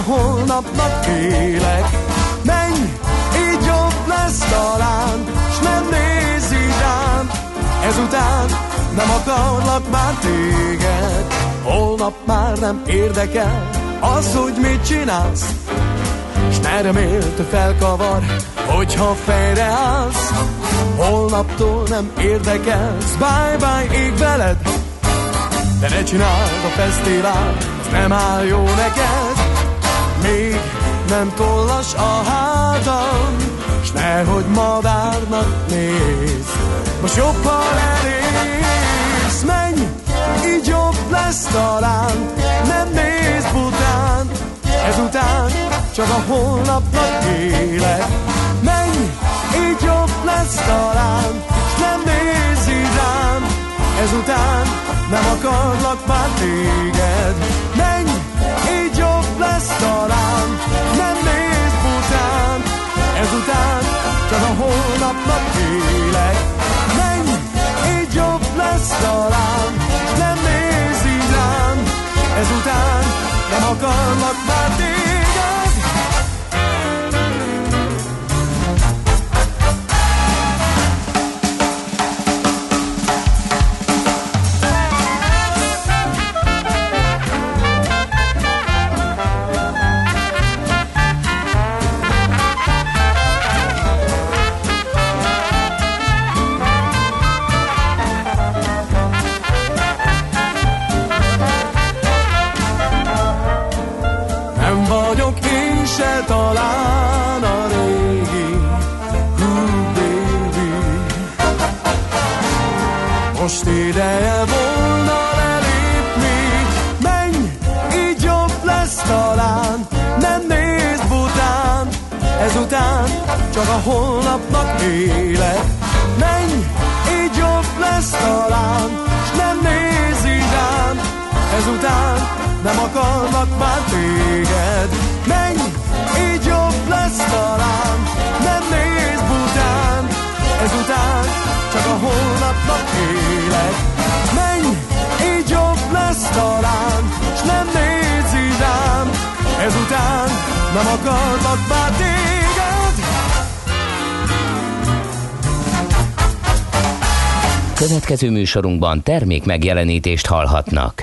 a holnapnak élek. Menj, így jobb lesz talán, s nem nézz így rám. Ezután nem akarlak már téged, holnap már nem érdekel az, hogy mit csinálsz. S ne remélt felkavar, hogyha fejre állsz. Holnaptól nem érdekelsz, bye-bye ég veled. De ne csináld a fesztivál, az nem áll jó neked. Még nem tollas a hátam, s nehogy madárnak néz. Most jobb, ha elégsz, menj, így jobb lesz talán, nem néz bután, ezután csak a holnapnak élek. Menj, így jobb lesz talán, s nem néz rám, ezután nem akarlak már téged. Lesz talán, nem néz bután, ezután csak a holnapnak élek. Menj, így jobb lesz talán, nem néz így rám, ezután nem akarlak már téged. Se talán a régi baby Most ideje volna lelépni Menj, így jobb lesz talán Nem nézd bután. Ezután csak a holnapnak élek. Menj, így jobb lesz talán S nem nézz így Ezután nem akarlak már téged Menj, így jobb lesz talán. Nem nézz bután Ezután csak a holnapnak élek. Menj, így jobb lesz talán S nem így rám Ezután nem akarlak már téged. Következő műsorunkban termék megjelenítést hallhatnak.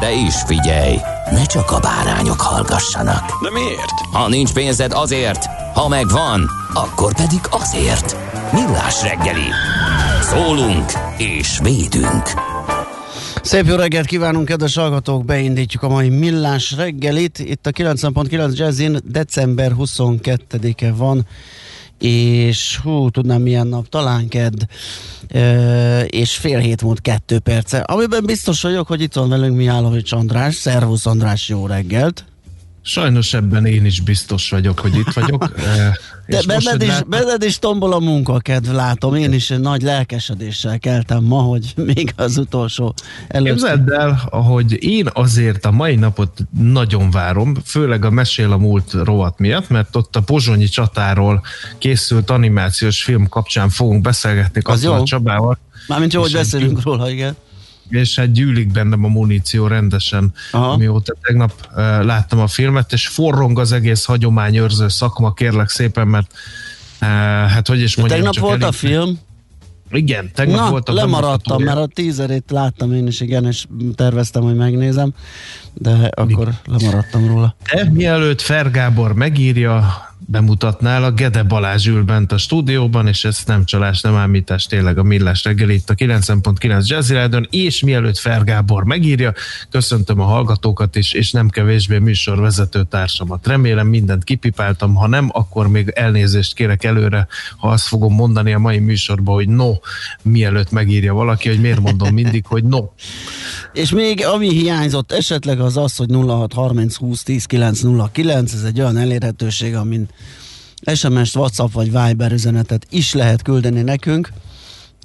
De is figyelj, ne csak a bárányok hallgassanak. De miért? Ha nincs pénzed azért, ha megvan, akkor pedig azért. Millás reggeli. Szólunk és védünk. Szép jó reggelt kívánunk, kedves hallgatók! Beindítjuk a mai millás reggelit. Itt a 90.9 Jazzin december 22-e van, és hú, tudnám milyen nap, talán kedd, e, és fél hét múlt kettő perce. Amiben biztos vagyok, hogy itt van velünk Mihálovics András. Szervusz András, jó reggelt! Sajnos ebben én is biztos vagyok, hogy itt vagyok. Eh, De és benned is, lát- benned is tombol a munkakedv, látom. Én is nagy lelkesedéssel keltem ma, hogy még az utolsó előtt. Képzeld el, hogy én azért a mai napot nagyon várom, főleg a Mesél a múlt rovat miatt, mert ott a pozsonyi csatáról készült animációs film kapcsán fogunk beszélgetni Az Katona. Csabával, Mármint jó, hogy egy beszélünk róla, igen. És hát gyűlik bennem a muníció rendesen, Aha. Amióta tegnap uh, láttam a filmet, és forrong az egész hagyományőrző szakma, kérlek szépen, mert uh, hát hogy is mondjam, tegnap volt a elég- film, Igen, tegnap Na, volt a lemaradtam, mert a tízerét láttam én is, igen, és terveztem, hogy megnézem, de akkor lemaradtam róla. De mielőtt Fergábor megírja, bemutatnál, a Gede Balázs ül bent a stúdióban, és ez nem csalás, nem ámítás, tényleg a millás reggel itt a 9.9 Jazzy Rádion, és mielőtt Fergábor megírja, köszöntöm a hallgatókat is, és nem kevésbé műsorvezető társamat. Remélem mindent kipipáltam, ha nem, akkor még elnézést kérek előre, ha azt fogom mondani a mai műsorban, hogy no, mielőtt megírja valaki, hogy miért mondom mindig, hogy no. És még ami hiányzott esetleg az az, hogy 0630 20 10 909, ez egy olyan elérhetőség, amin SMS-t, WhatsApp vagy Viber üzenetet is lehet küldeni nekünk,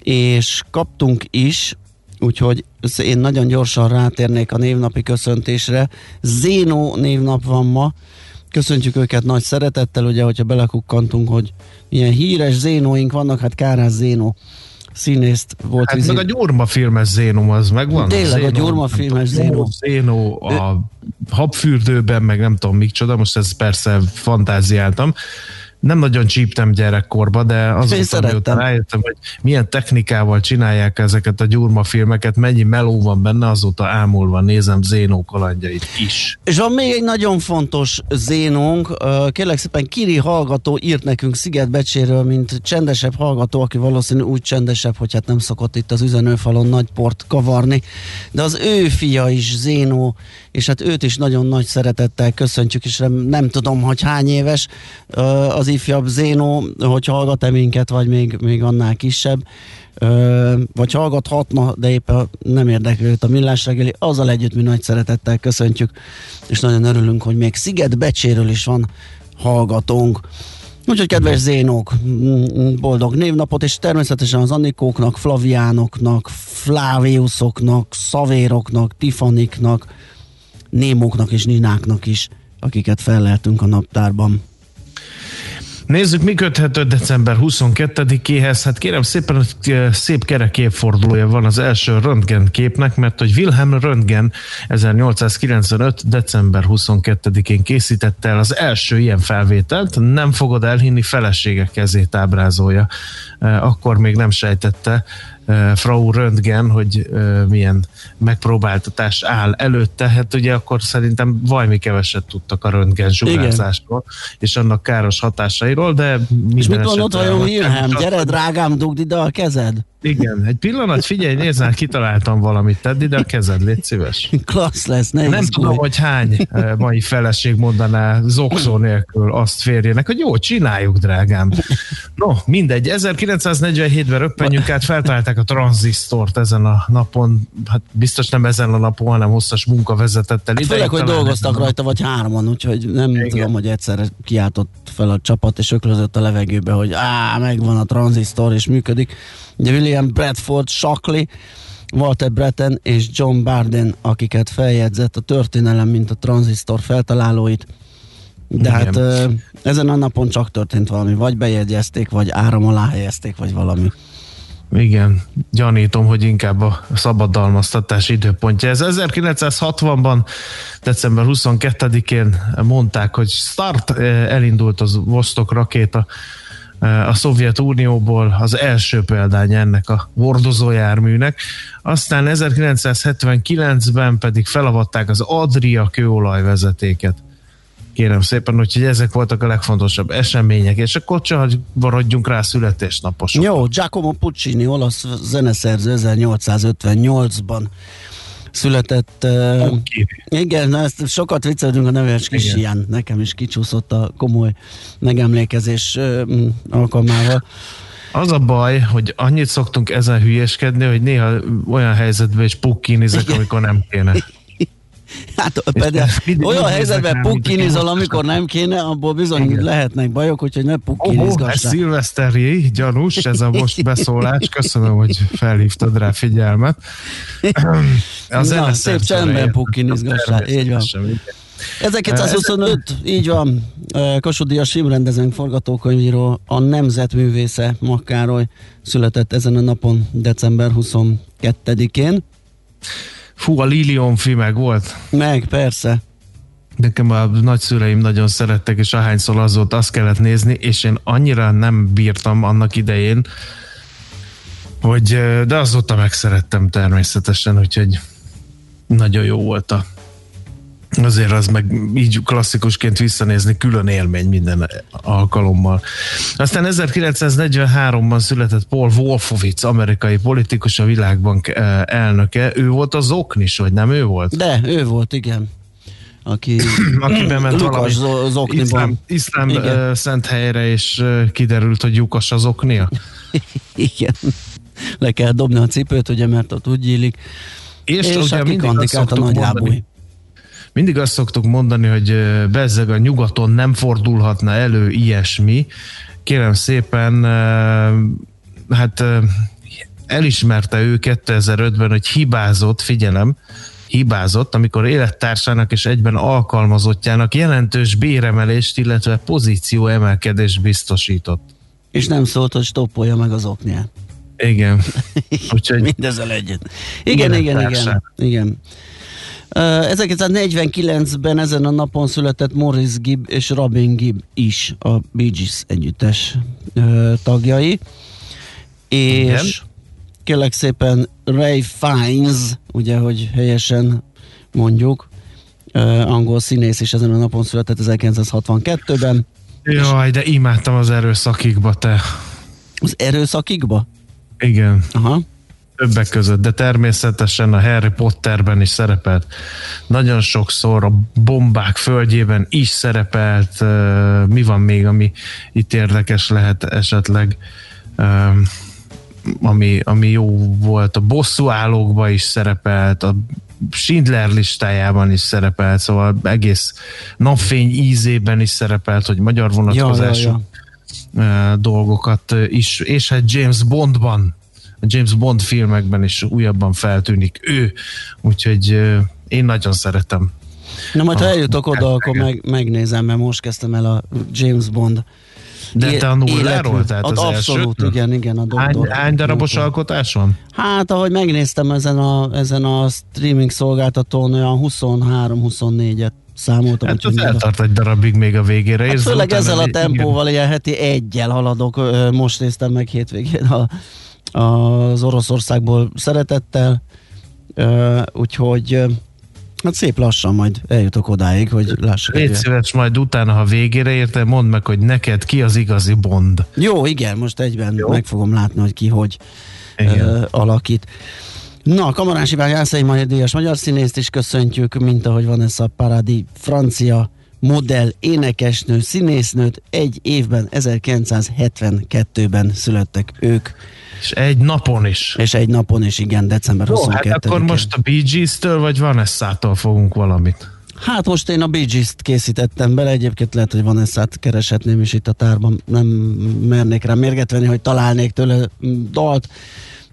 és kaptunk is, úgyhogy én nagyon gyorsan rátérnék a névnapi köszöntésre. Zénó névnap van ma, köszöntjük őket nagy szeretettel, ugye, hogyha belekukkantunk, hogy milyen híres zénóink vannak, hát Kárás Zénó színészt volt. Hát meg a Gyurma filmes Zénó az megvan. Tényleg Zénó, a Gyurma filmes Zénó. Zénó a habfürdőben, meg nem tudom mik csoda, most ez persze fantáziáltam. Nem nagyon csíptem gyerekkorba, de azóta miután rájöttem, hogy milyen technikával csinálják ezeket a gyurma filmeket, mennyi meló van benne, azóta ámulva nézem Zénó kalandjait is. És van még egy nagyon fontos Zénónk, kérlek szépen Kiri hallgató írt nekünk Szigetbecséről, mint csendesebb hallgató, aki valószínű úgy csendesebb, hogy hát nem szokott itt az üzenőfalon nagy port kavarni, de az ő fia is Zénó, és hát őt is nagyon nagy szeretettel köszöntjük, és nem, nem tudom, hogy hány éves. Az ifjabb Zénó, hogy hallgat-e minket, vagy még, még annál kisebb, vagy hallgathatna, de éppen nem érdekli őt a millás reggeli, azzal együtt mi nagy szeretettel köszöntjük, és nagyon örülünk, hogy még Sziget Becséről is van hallgatónk. Úgyhogy kedves Zénók, boldog névnapot, és természetesen az Anikóknak, Flaviánoknak, Fláviuszoknak, Szavéroknak, Tifaniknak, Némóknak és Nináknak is, akiket felleltünk a naptárban. Nézzük, mi köthető december 22-éhez. Hát kérem szépen, hogy szép kerek évfordulója van az első röntgen képnek, mert hogy Wilhelm Röntgen 1895. december 22-én készítette el az első ilyen felvételt. Nem fogod elhinni, felesége kezét ábrázolja. Akkor még nem sejtette, Frau Röntgen, hogy milyen megpróbáltatás áll előtte, hát ugye akkor szerintem vajmi keveset tudtak a röntgen sugárzásról, és annak káros hatásairól, de És mit mondott vajon Wilhelm? Gyere drágám, dugd ide a kezed! Igen, egy pillanat, figyelj, nézd már, kitaláltam valamit, tedd ide a kezed, légy szíves. Klassz lesz, ne Nem tudom, hogy hány mai feleség mondaná zokszó nélkül azt férjének, hogy jó, csináljuk, drágám. No, mindegy, 1947-ben röppenjünk át, feltalálták a tranzisztort ezen a napon, hát biztos nem ezen a napon, hanem hosszas munka vezetett el Hát főleg, hogy dolgoztak rajta, vagy hárman, úgyhogy nem Igen. tudom, hogy egyszerre kiáltott fel a csapat, és öklözött a levegőbe, hogy á, megvan a tranzisztor, és működik. Ugye William Bradford Shockley, Walter Breton és John Barden, akiket feljegyzett a történelem, mint a tranzisztor feltalálóit. De Igen. hát ö, ezen a napon csak történt valami, vagy bejegyezték, vagy áram alá helyezték, vagy valami. Igen, gyanítom, hogy inkább a szabadalmaztatás időpontja. Ez 1960-ban, december 22-én mondták, hogy start, elindult az Vostok rakéta a Szovjetunióból az első példány ennek a hordozójárműnek. Aztán 1979-ben pedig felavatták az Adria kőolajvezetéket. Kérem szépen, úgyhogy ezek voltak a legfontosabb események, és akkor csak maradjunk rá születésnaposok. Jó, Giacomo Puccini, olasz zeneszerző 1858-ban született. Oké. igen, na ezt sokat viccelődünk a neves kis Igen. ilyen. Nekem is kicsúszott a komoly megemlékezés alkalmával. Az a baj, hogy annyit szoktunk ezen hülyeskedni, hogy néha olyan helyzetben is pukkinizek, amikor nem kéne. Hát mindig olyan helyzetben pukkinizol, amikor nem kéne, abból bizony Igen. lehetnek bajok, úgyhogy ne Ó, ez pukkinizgassál. szilveszteri, gyanús, ez a most beszólás. Köszönöm, hogy felhívtad rá figyelmet. A Na, szép csendben értem, pukkinizgassál, így van. természetesen, igen. 1925, így van, Kossuth Díjas filmrendezőnk, forgatókönyvíró, a nemzetművésze Makkároly született ezen a napon, december 22-én. Fú, a Lilium meg volt. Meg, persze. Nekem a nagyszüleim nagyon szerettek, és ahányszor az volt, azt kellett nézni, és én annyira nem bírtam annak idején, hogy, de azóta megszerettem természetesen, úgyhogy nagyon jó volt a azért az meg így klasszikusként visszanézni külön élmény minden alkalommal. Aztán 1943-ban született Paul Wolfowitz, amerikai politikus, a világbank elnöke. Ő volt az oknis, vagy nem ő volt? De, ő volt, igen aki, aki bement Lukas valami iszlám, iszlám uh, szent helyre, és uh, kiderült, hogy lyukas az oknia. Igen. Le kell dobni a cipőt, ugye, mert ott úgy illik. És, és ugye mindig azt a nagy mondani, mindig azt szoktuk mondani, hogy bezzeg a nyugaton nem fordulhatna elő ilyesmi. Kérem szépen, hát elismerte ő 2005-ben, hogy hibázott, figyelem, hibázott, amikor élettársának és egyben alkalmazottjának jelentős béremelést, illetve pozíció emelkedést biztosított. És nem szólt, hogy stoppolja meg az oknyát. Igen. Úgyhogy Mindezzel egyet. Igen, igen, igen, igen. 1949-ben ezen a napon született Morris Gibb és Robin Gibb is a Bee Gees együttes tagjai. És Igen. kérlek szépen Ray Fiennes, ugye, hogy helyesen mondjuk, angol színész is ezen a napon született 1962-ben. Jaj, de imádtam az erőszakikba te. Az erőszakikba? Igen. Aha. Többek között, de természetesen a Harry Potterben is szerepelt. Nagyon sokszor a bombák földjében is szerepelt. Mi van még, ami itt érdekes lehet esetleg? Ami, ami jó volt. A bosszú állókban is szerepelt, a Schindler listájában is szerepelt, szóval egész napfény ízében is szerepelt, hogy magyar vonatkozású ja, ja, ja. dolgokat is, és hát James Bondban a James Bond filmekben is újabban feltűnik ő, úgyhogy én nagyon szeretem. Na majd, ha eljutok oda, akkor meg, megnézem, mert most kezdtem el a James Bond de te a nulláról? Tehát az abszolút, első? igen, igen. A hány, hány darabos doktor. alkotás van? Hát, ahogy megnéztem ezen a, ezen a streaming szolgáltatón, olyan 23-24-et számoltam. Hát az eltart egy darabig még a végére. Hát főleg ezzel a tempóval, ilyen heti egyel haladok. Most néztem meg hétvégén a az Oroszországból szeretettel, úgyhogy hát szép lassan majd eljutok odáig, hogy lássuk. Légy szíves, majd utána, ha végére érte, mondd meg, hogy neked ki az igazi Bond. Jó, igen, most egyben Jó. meg fogom látni, hogy ki hogy uh, alakít. Na, Kamarási Vágászai Magyar Díjas magyar színészt is köszöntjük, mint ahogy van ez a Paradi francia modell, énekesnő, színésznőt egy évben, 1972-ben születtek ők. És egy napon is. És egy napon is, igen, december 22 hát akkor most a Bee Gees-től vagy Vanessa-tól fogunk valamit. Hát most én a Bee Gees-t készítettem bele, egyébként lehet, hogy Vanessa-t kereshetném is itt a tárban, nem mernék rá mérget venni, hogy találnék tőle dalt,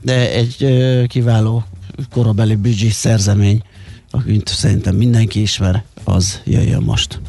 de egy ö, kiváló korabeli Bee Gees szerzemény, akit szerintem mindenki ismer, az jöjjön most.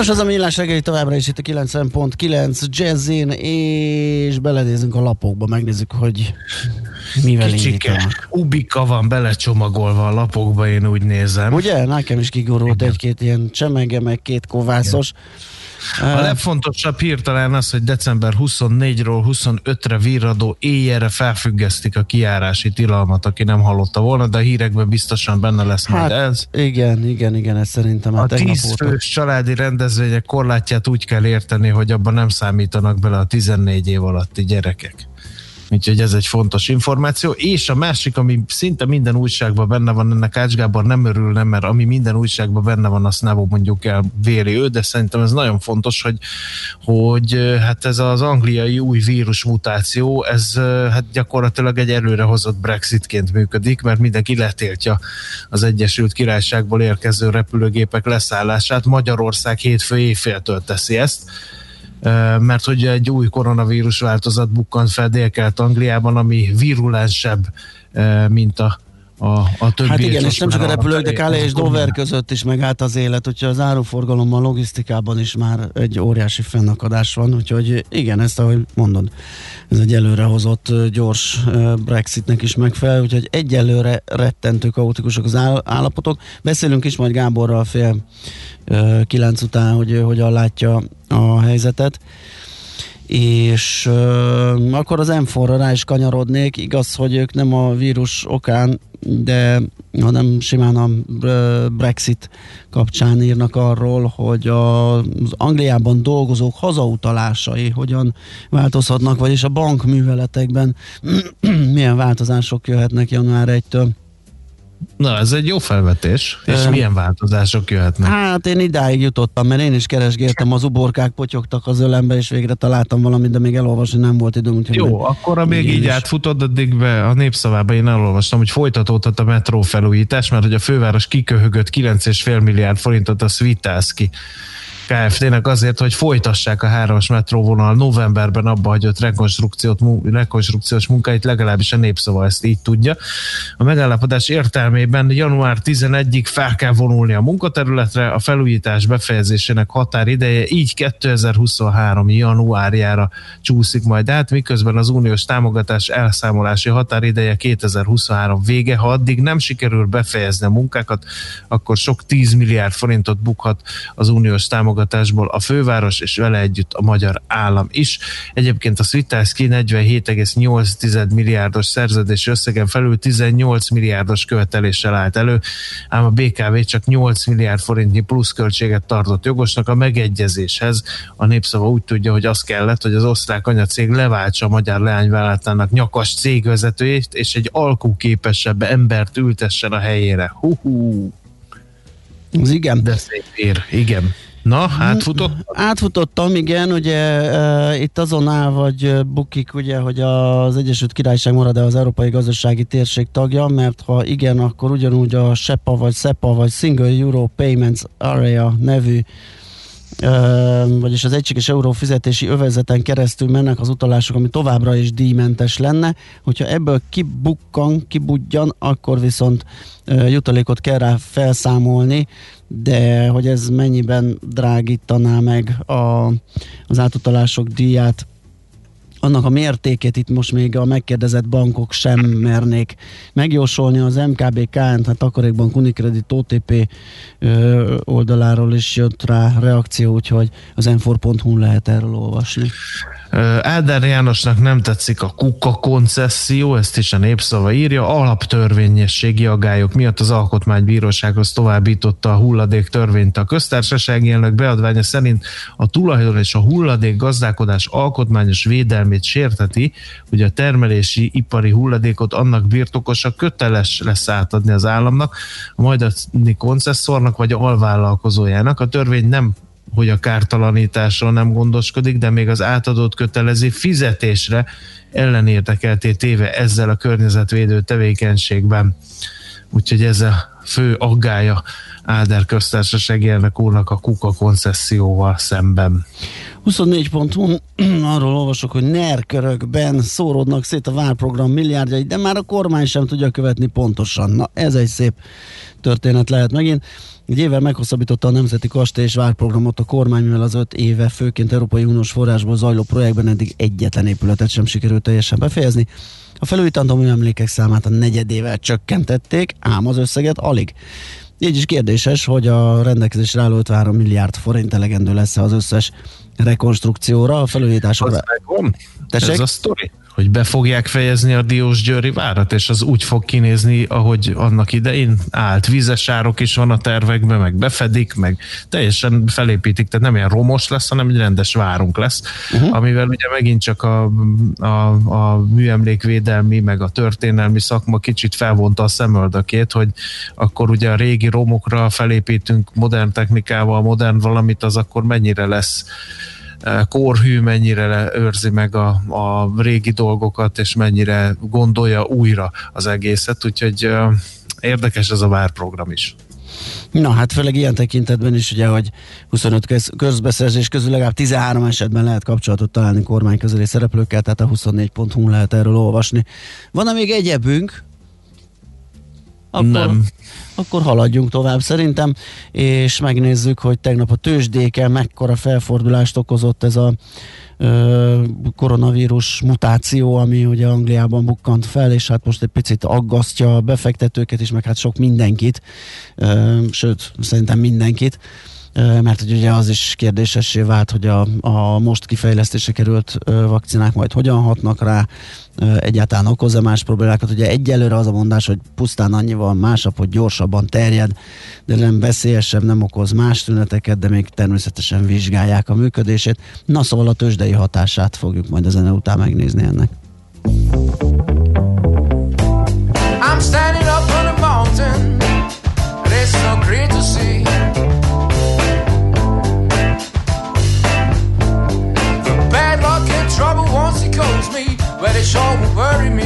Nos, az a millás reggeli továbbra is itt a 90.9 Jazzin, és beledézünk a lapokba, megnézzük, hogy mivel Kicsike, ubika van belecsomagolva a lapokba, én úgy nézem. Ugye? Nekem is kigurult egy-két ilyen csemege, meg két kovászos. Igen a legfontosabb hír talán az, hogy december 24-ről 25-re virradó éjjelre felfüggesztik a kiárási tilalmat, aki nem hallotta volna, de a hírekben biztosan benne lesz hát, majd ez. Igen, igen, igen, ez szerintem a 10 fős családi rendezvények korlátját úgy kell érteni, hogy abban nem számítanak bele a 14 év alatti gyerekek. Úgyhogy ez egy fontos információ. És a másik, ami szinte minden újságban benne van, ennek Ács Gábor nem örülne, mert ami minden újságban benne van, azt nem mondjuk el véri ő, de szerintem ez nagyon fontos, hogy, hogy hát ez az angliai új vírus mutáció, ez hát gyakorlatilag egy előrehozott Brexitként működik, mert mindenki letiltja az Egyesült Királyságból érkező repülőgépek leszállását. Magyarország hétfő éjféltől teszi ezt mert hogy egy új koronavírus változat bukkant fel Dél-Kelet-Angliában, ami virulensebb, mint a a, a többi. Hát igen, és nem csak a repülők, de Kálé és Dover között is megállt az élet, úgyhogy az áruforgalomban, logisztikában is már egy óriási fennakadás van, úgyhogy igen, ezt ahogy mondod, ez egy előrehozott gyors Brexitnek is megfelel, úgyhogy egyelőre rettentő kaotikusak az állapotok. Beszélünk is majd Gáborral fél kilenc után, hogy hogyan látja a helyzetet és uh, akkor az m rá is kanyarodnék, igaz, hogy ők nem a vírus okán, de hanem simán a Brexit kapcsán írnak arról, hogy az Angliában dolgozók hazautalásai hogyan változhatnak, vagyis a bankműveletekben milyen változások jöhetnek január 1-től. Na, ez egy jó felvetés. És um, milyen változások jöhetnek? Hát én idáig jutottam, mert én is keresgéltem, az uborkák potyogtak az ölembe, és végre találtam valamit, de még elolvasni nem volt időm. Jó, akkor a még így is. átfutod, addig be a népszavába én elolvastam, hogy folytatódhat a metró felújítás, mert hogy a főváros kiköhögött 9,5 milliárd forintot a Svitálszki Kft-nek azért, hogy folytassák a hármas metróvonal novemberben abba hagyott rekonstrukciót, rekonstrukciós munkáit, legalábbis a népszava ezt így tudja. A megállapodás értelmében január 11-ig fel kell vonulni a munkaterületre, a felújítás befejezésének határideje így 2023. januárjára csúszik majd át, miközben az uniós támogatás elszámolási határideje 2023 vége. Ha addig nem sikerül befejezni a munkákat, akkor sok 10 milliárd forintot bukhat az uniós támogatás támogatásból a főváros és vele együtt a magyar állam is. Egyébként a Svitálszki 47,8 milliárdos szerződési összegen felül 18 milliárdos követeléssel állt elő, ám a BKV csak 8 milliárd forintnyi pluszköltséget tartott jogosnak a megegyezéshez. A népszava úgy tudja, hogy az kellett, hogy az osztrák anyacég leváltsa a magyar leányvállalatának nyakas cégvezetőjét, és egy alkuképesebb embert ültessen a helyére. Hú-hú. Az igen. De szép ér, igen. Na, átfutott? Átfutottam, igen, ugye uh, itt azon áll, vagy bukik, ugye, hogy az Egyesült Királyság marad-e az Európai Gazdasági Térség tagja, mert ha igen, akkor ugyanúgy a SEPA, vagy SEPA, vagy Single Euro Payments Area nevű vagyis az egységes euró fizetési övezeten keresztül mennek az utalások, ami továbbra is díjmentes lenne. Hogyha ebből kibukkan, kibudjan, akkor viszont jutalékot kell rá felszámolni, de hogy ez mennyiben drágítaná meg a, az átutalások díját, annak a mértékét itt most még a megkérdezett bankok sem mernék megjósolni. Az MKB KN, tehát Takarékbank Unicredit OTP oldaláról is jött rá reakció, úgyhogy az enfor.hu lehet erről olvasni. Áder Jánosnak nem tetszik a kuka koncesszió, ezt is a népszava írja. Alaptörvényességi agályok miatt az Alkotmánybírósághoz továbbította a hulladék törvényt. A köztársasági elnök beadványa szerint a tulajdon és a hulladék gazdálkodás alkotmányos védelmét sérteti, hogy a termelési ipari hulladékot annak birtokosa köteles lesz átadni az államnak, a majdani koncesszornak vagy alvállalkozójának. A törvény nem hogy a kártalanításról nem gondoskodik, de még az átadott kötelező fizetésre ellenérdekelté téve ezzel a környezetvédő tevékenységben. Úgyhogy ez a fő aggája Áder köztársasági elnök úrnak a kuka koncesszióval szemben. 24.hu arról olvasok, hogy nerkörökben szóródnak szét a várprogram milliárdjai, de már a kormány sem tudja követni pontosan. Na, ez egy szép történet lehet megint. Egy évvel meghosszabbította a Nemzeti Kastély és Várprogramot a kormány, mivel az öt éve főként Európai Uniós forrásból zajló projektben eddig egyetlen épületet sem sikerült teljesen befejezni. A felújítandó műemlékek számát a negyedével csökkentették, ám az összeget alig. Így is kérdéses, hogy a rendelkezésre álló 53 milliárd forint elegendő lesz az összes rekonstrukcióra, a felújításokra. Ez a sztori? Hogy be fogják fejezni a Diós Győri várat, és az úgy fog kinézni, ahogy annak idején állt. Vízesárok is van a tervekben, meg befedik, meg teljesen felépítik, tehát nem ilyen romos lesz, hanem egy rendes várunk lesz, uh-huh. amivel ugye megint csak a, a, a műemlékvédelmi, meg a történelmi szakma kicsit felvonta a szemöldökét, hogy akkor ugye a régi romokra felépítünk modern technikával, modern valamit, az akkor mennyire lesz korhű, mennyire őrzi meg a, a régi dolgokat, és mennyire gondolja újra az egészet, úgyhogy érdekes ez a várprogram is. Na hát főleg ilyen tekintetben is ugye, hogy 25 közbeszerzés közül legalább 13 esetben lehet kapcsolatot találni kormány közeli szereplőkkel, tehát a 24.hu lehet erről olvasni. Van-e még egyebünk? Akkor, Nem. Akkor haladjunk tovább szerintem, és megnézzük, hogy tegnap a tőzsdéken mekkora felfordulást okozott ez a ö, koronavírus mutáció, ami ugye Angliában bukkant fel, és hát most egy picit aggasztja a befektetőket is, meg hát sok mindenkit, ö, sőt, szerintem mindenkit mert hogy ugye az is kérdésessé vált, hogy a, a most kifejlesztése került vakcinák majd hogyan hatnak rá, egyáltalán okoz-e más problémákat. Ugye egyelőre az a mondás, hogy pusztán annyival másabb, hogy gyorsabban terjed, de nem veszélyesebb, nem okoz más tüneteket, de még természetesen vizsgálják a működését. Na szóval a tőzsdei hatását fogjuk majd a zene után megnézni ennek. they sure will worry me.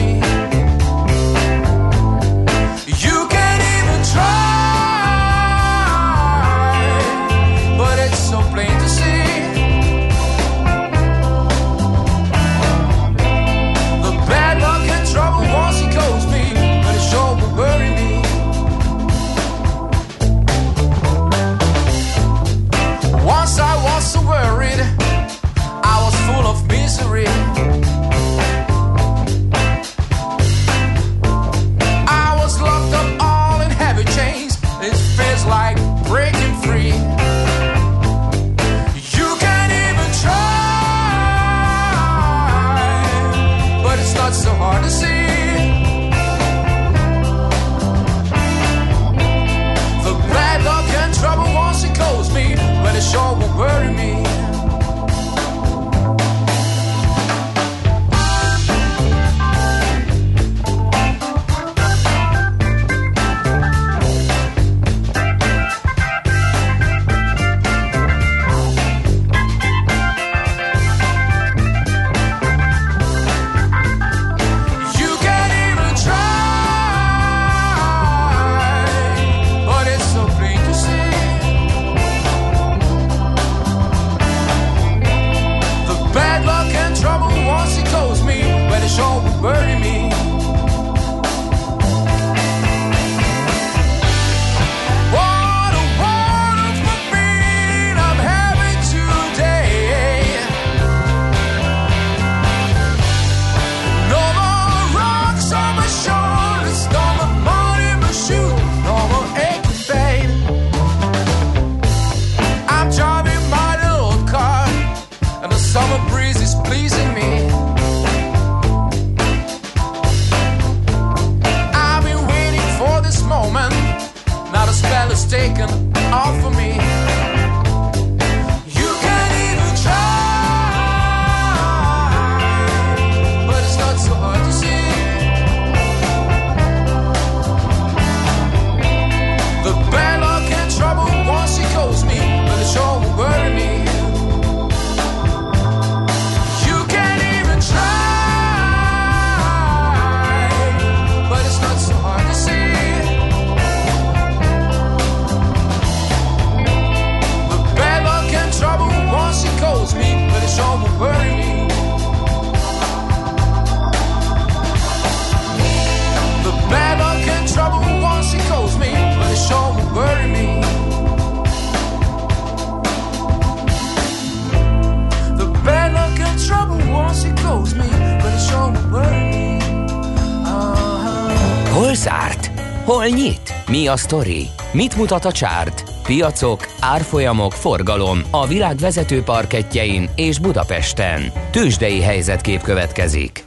Hol nyit? Mi a sztori? Mit mutat a csárt? Piacok, árfolyamok, forgalom a világ vezető parketjein és Budapesten. Tősdei helyzetkép következik.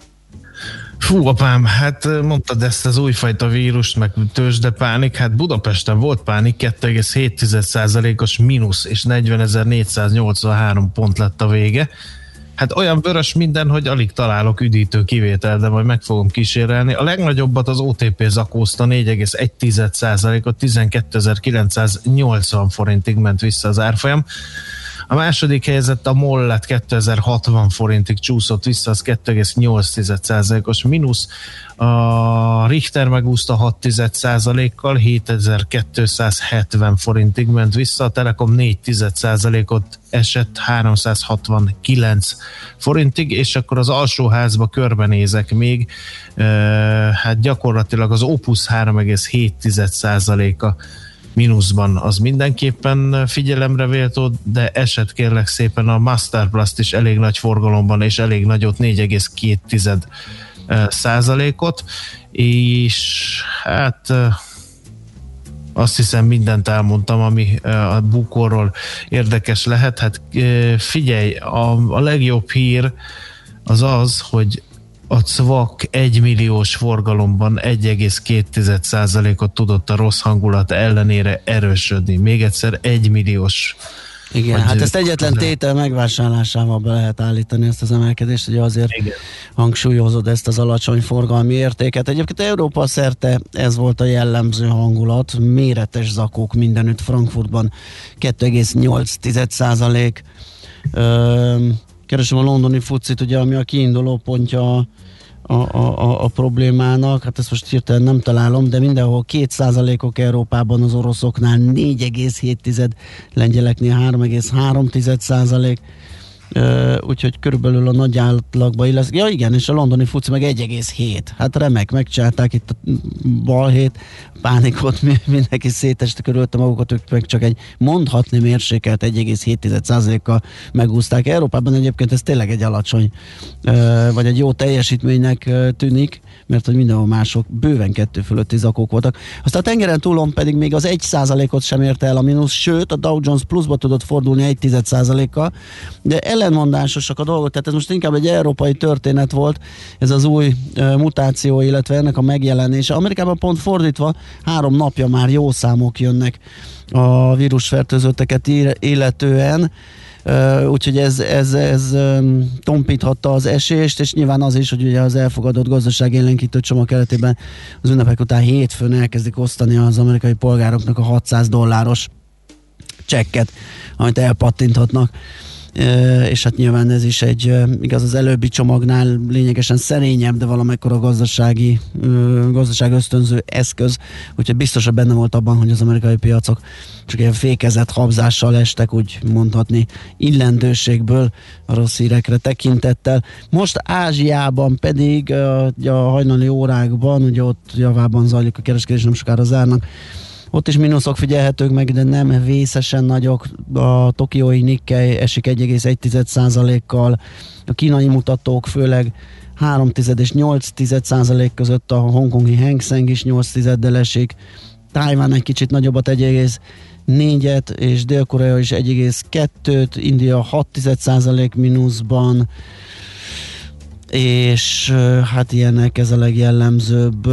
Fú, apám, hát mondtad ezt az újfajta vírust, meg tőzsdepánik, hát Budapesten volt pánik, 2,7%-os mínusz, és 40.483 pont lett a vége. Hát olyan vörös minden, hogy alig találok üdítő kivétel, de majd meg fogom kísérelni. A legnagyobbat az OTP zakózta 4,1%-ot, 12.980 forintig ment vissza az árfolyam. A második helyzet a MOL lett 2060 forintig csúszott vissza, az 2,8%-os mínusz. A Richter megúszta 6% kal 7270 forintig ment vissza, a Telekom 4% ot esett 369 forintig, és akkor az alsóházba körbenézek még, hát gyakorlatilag az Opus 3,7%-a mínuszban az mindenképpen figyelemre véltó, de eset kérlek szépen a Masterplast is elég nagy forgalomban, és elég nagyot 4,2 százalékot, és hát azt hiszem mindent elmondtam, ami a bukóról érdekes lehet. Hát figyelj, a, a legjobb hír az az, hogy a CVAK egymilliós forgalomban 1,2%-ot tudott a rossz hangulat ellenére erősödni. Még egyszer egymilliós igen, hát ezt egyetlen tétel megvásárlásával be lehet állítani ezt az emelkedést, hogy azért Igen. hangsúlyozod ezt az alacsony forgalmi értéket. Egyébként Európa szerte ez volt a jellemző hangulat, méretes zakók mindenütt Frankfurtban 2,8 százalék. Keresem a londoni fucit, ugye, ami a kiinduló pontja a, a, a problémának, hát ezt most hirtelen nem találom, de mindenhol 2%-ok Európában az oroszoknál 4,7, lengyeleknél 3,3 százalék, úgyhogy körülbelül a nagy átlagba illesz. Ja igen, és a londoni fuci meg 1,7. Hát remek, megcsinálták itt a balhét, pánikot, mindenki széteste körülte magukat, ők meg csak egy mondhatni mérsékelt 1,7%-kal megúzták. Európában egyébként ez tényleg egy alacsony, vagy egy jó teljesítménynek tűnik, mert hogy mindenhol mások bőven kettő fölötti zakók voltak. Aztán a tengeren túlon pedig még az 1%-ot sem érte el a mínusz, sőt a Dow Jones pluszba tudott fordulni 1,1%-kal, de ellenmondásosak a dolgok, tehát ez most inkább egy európai történet volt, ez az új mutáció, illetve ennek a megjelenése. Amerikában pont fordítva, három napja már jó számok jönnek a vírusfertőzötteket illetően, Uh, úgyhogy ez, ez, ez um, tompíthatta az esést, és nyilván az is, hogy ugye az elfogadott gazdaság élénkítő csomag keretében az ünnepek után hétfőn elkezdik osztani az amerikai polgároknak a 600 dolláros csekket, amit elpattinthatnak és hát nyilván ez is egy, igaz az előbbi csomagnál lényegesen szerényebb, de valamekkor gazdasági, gazdaság ösztönző eszköz, úgyhogy biztosan benne volt abban, hogy az amerikai piacok csak ilyen fékezett habzással estek, úgy mondhatni, illendőségből a rossz hírekre tekintettel. Most Ázsiában pedig a hajnali órákban, ugye ott javában zajlik a kereskedés, nem sokára zárnak, ott is mínuszok figyelhetők meg, de nem vészesen nagyok. A tokiói Nikkei esik 1,1%-kal, a kínai mutatók főleg 3 és 8 százalék között, a hongkongi Hang Seng is 8 tizeddel esik, Tájván egy kicsit nagyobbat 1,4-et, és Dél-Korea is 1,2-t, India 6 százalék mínuszban, és hát ilyenek ez a legjellemzőbb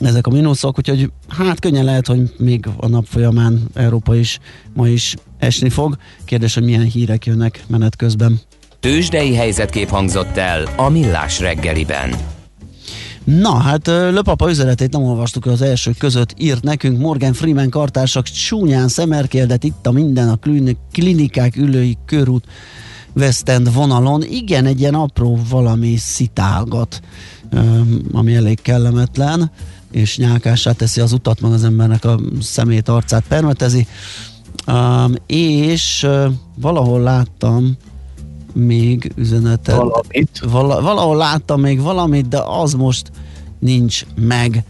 ezek a mínuszok, úgyhogy hát könnyen lehet, hogy még a nap folyamán Európa is ma is esni fog. Kérdés, hogy milyen hírek jönnek menet közben. Tőzsdei helyzetkép hangzott el a Millás reggeliben. Na, hát Löpapa üzenetét nem olvastuk az első között, írt nekünk Morgan Freeman kartársak csúnyán szemerkéldet itt a minden a klinikák ülői körút West End vonalon. Igen, egy ilyen apró valami szitálgat, ami elég kellemetlen és nyálkássá teszi az utat, meg az embernek a szemét, arcát permetezi. Um, és uh, valahol láttam még üzenetet. Valamit. Vala, valahol láttam még valamit, de az most nincs meg.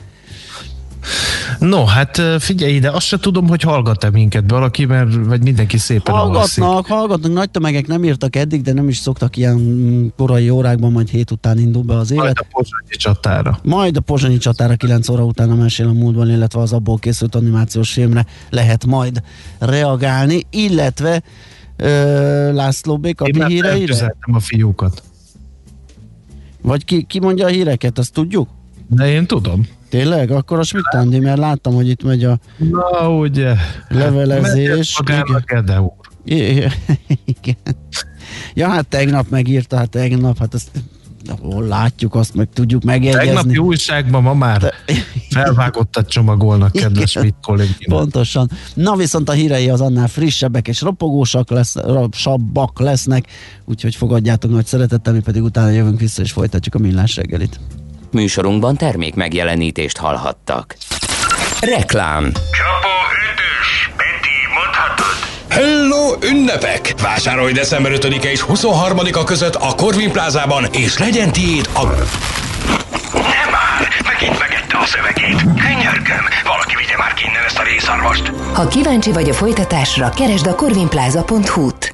No, hát figyelj ide, azt se tudom, hogy hallgat-e minket valaki, mert vagy mindenki szépen Hallgatnak, alszik. hallgatnak, nagy tömegek nem írtak eddig, de nem is szoktak ilyen korai órákban, majd hét után indul be az élet. Majd a pozsonyi csatára. Majd a pozsonyi csatára 9 óra után a mesél a múltban, illetve az abból készült animációs filmre lehet majd reagálni, illetve ö, László Bék a ti híreire? a fiúkat. Vagy ki, ki mondja a híreket, azt tudjuk? De én tudom. Tényleg? Akkor a Schmidt Andi, mert láttam, hogy itt megy a Na, ugye. levelezés. Igen. Igen. Ja, hát tegnap megírta, hát tegnap, hát ezt hol látjuk, azt meg tudjuk megjegyezni. Tegnapi újságban ma már felvágottat csomagolnak, kedves mit kollégina. Pontosan. Na viszont a hírei az annál frissebbek és ropogósak lesz, sabbak lesznek, úgyhogy fogadjátok nagy szeretettel, mi pedig utána jövünk vissza és folytatjuk a millás reggelit. Műsorunkban termék megjelenítést hallhattak. Reklám Csapó ütős, Peti, mondhatod? Hello, ünnepek! Vásárolj december 5-e és 23-a között a Corvin plázában, és legyen tiéd a... Nem már, megint megette a szövegét. Könyörgöm, valaki vigye már ki innen ezt a részarvast. Ha kíváncsi vagy a folytatásra, keresd a corvinplaza.hu-t.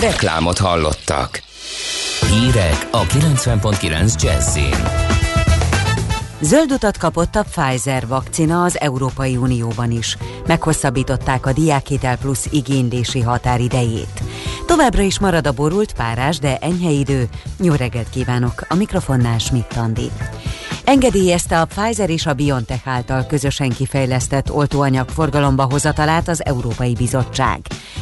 Reklámot hallottak. Hírek a 90.9 Jazzin. Zöld utat kapott a Pfizer vakcina az Európai Unióban is. Meghosszabbították a Diákhitel plusz igénylési határidejét. Továbbra is marad a borult párás, de enyhe idő. Jó reggelt kívánok! A mikrofonnál Schmidt. Engedélyezte a Pfizer és a BioNTech által közösen kifejlesztett oltóanyag forgalomba hozatalát az Európai Bizottság.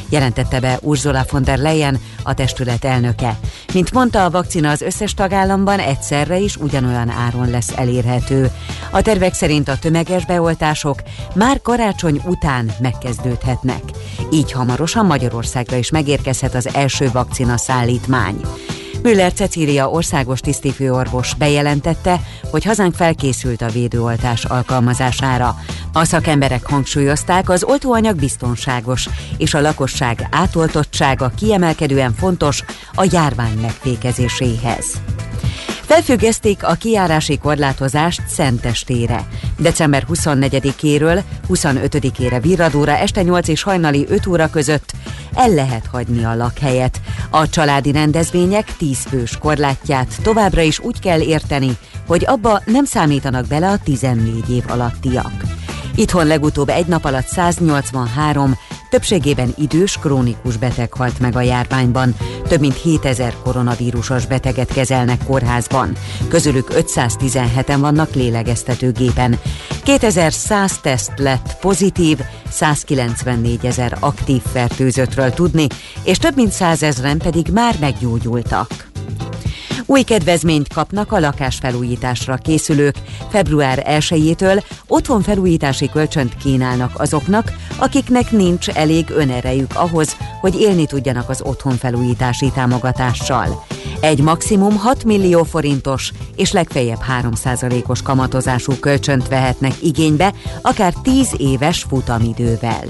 Jelentette be Ursula von der Leyen, a testület elnöke. Mint mondta, a vakcina az összes tagállamban egyszerre is ugyanolyan áron lesz elérhető. A tervek szerint a tömeges beoltások már karácsony után megkezdődhetnek. Így hamarosan Magyarországra is megérkezhet az első vakcina szállítmány. Müller Cecília országos tisztifőorvos bejelentette, hogy hazánk felkészült a védőoltás alkalmazására. A szakemberek hangsúlyozták, az oltóanyag biztonságos, és a lakosság átoltottsága kiemelkedően fontos a járvány megfékezéséhez. Felfüggeszték a kiárási korlátozást Szentestére. December 24-éről 25-ére Virradóra este 8 és hajnali 5 óra között el lehet hagyni a lakhelyet. A családi rendezvények 10 fős korlátját továbbra is úgy kell érteni, hogy abba nem számítanak bele a 14 év alattiak. Itthon legutóbb egy nap alatt 183, többségében idős, krónikus beteg halt meg a járványban. Több mint 7000 koronavírusos beteget kezelnek kórházban. Közülük 517-en vannak lélegeztetőgépen. 2100 teszt lett pozitív, 194 ezer aktív fertőzöttről tudni, és több mint 100 ezeren pedig már meggyógyultak. Új kedvezményt kapnak a lakásfelújításra készülők. Február 1-től otthonfelújítási kölcsönt kínálnak azoknak, akiknek nincs elég önerejük ahhoz, hogy élni tudjanak az otthonfelújítási támogatással. Egy maximum 6 millió forintos és legfeljebb 3%-os kamatozású kölcsönt vehetnek igénybe, akár 10 éves futamidővel.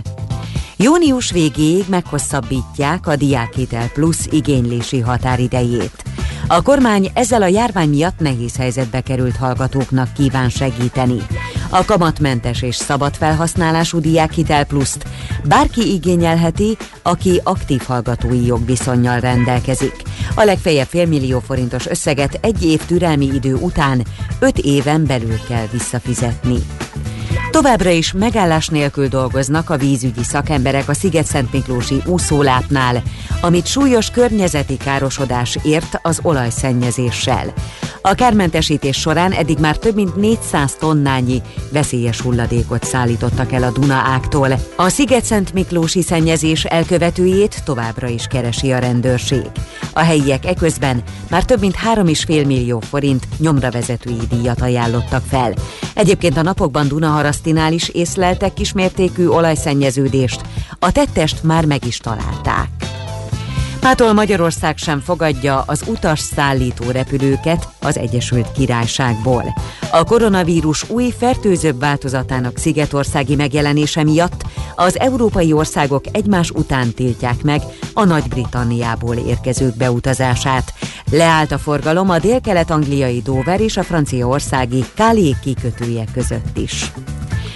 Június végéig meghosszabbítják a Diákétel Plusz igénylési határidejét. A kormány ezzel a járvány miatt nehéz helyzetbe került hallgatóknak kíván segíteni. A kamatmentes és szabad felhasználású diákhitel pluszt bárki igényelheti, aki aktív hallgatói jogviszonyjal rendelkezik. A legfeljebb félmillió forintos összeget egy év türelmi idő után öt éven belül kell visszafizetni. Továbbra is megállás nélkül dolgoznak a vízügyi szakemberek a Sziget-Szent Miklósi úszólápnál, amit súlyos környezeti károsodás ért az olajszennyezéssel. A kármentesítés során eddig már több mint 400 tonnányi veszélyes hulladékot szállítottak el a Duna ágtól. A Sziget-Szent Miklósi szennyezés elkövetőjét továbbra is keresi a rendőrség. A helyiek eközben már több mint 3,5 millió forint nyomra vezetői díjat ajánlottak fel. Egyébként a napokban Dunaharasztinál is észleltek kismértékű olajszennyeződést. A tettest már meg is találták. Mától Magyarország sem fogadja az utas szállító repülőket az Egyesült Királyságból. A koronavírus új fertőzőbb változatának szigetországi megjelenése miatt az európai országok egymás után tiltják meg a Nagy-Britanniából érkezők beutazását. Leállt a forgalom a dél-kelet-angliai Dover és a franciaországi Calais kikötője között is.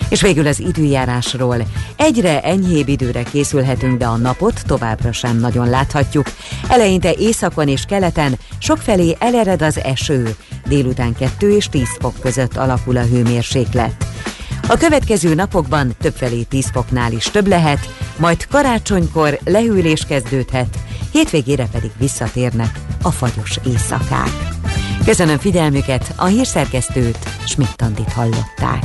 És végül az időjárásról. Egyre enyhébb időre készülhetünk, de a napot továbbra sem nagyon láthatjuk. Eleinte északon és keleten sokfelé elered az eső. Délután 2 és 10 fok között alakul a hőmérséklet. A következő napokban többfelé 10 foknál is több lehet, majd karácsonykor lehűlés kezdődhet, hétvégére pedig visszatérnek a fagyos éjszakák. Köszönöm figyelmüket, a hírszerkesztőt Schmidt-Tandit hallották.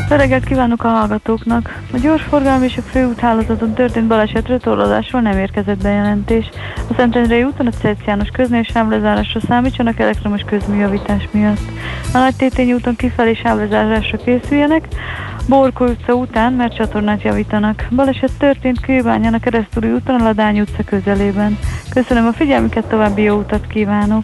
Öreget kívánok a hallgatóknak! A gyorsforgalmi és a főúthálózaton történt balesetre torlódásról nem érkezett bejelentés. A Szentendrei úton a Cerc János köznél sávlezárásra számítsanak elektromos közműjavítás miatt. A Nagy Tétény úton kifelé sávlezárásra készüljenek, Borkó utca után, mert csatornát javítanak. Baleset történt Kőbányán a Keresztúri úton a Ladány utca közelében. Köszönöm a figyelmüket, további jó utat kívánok!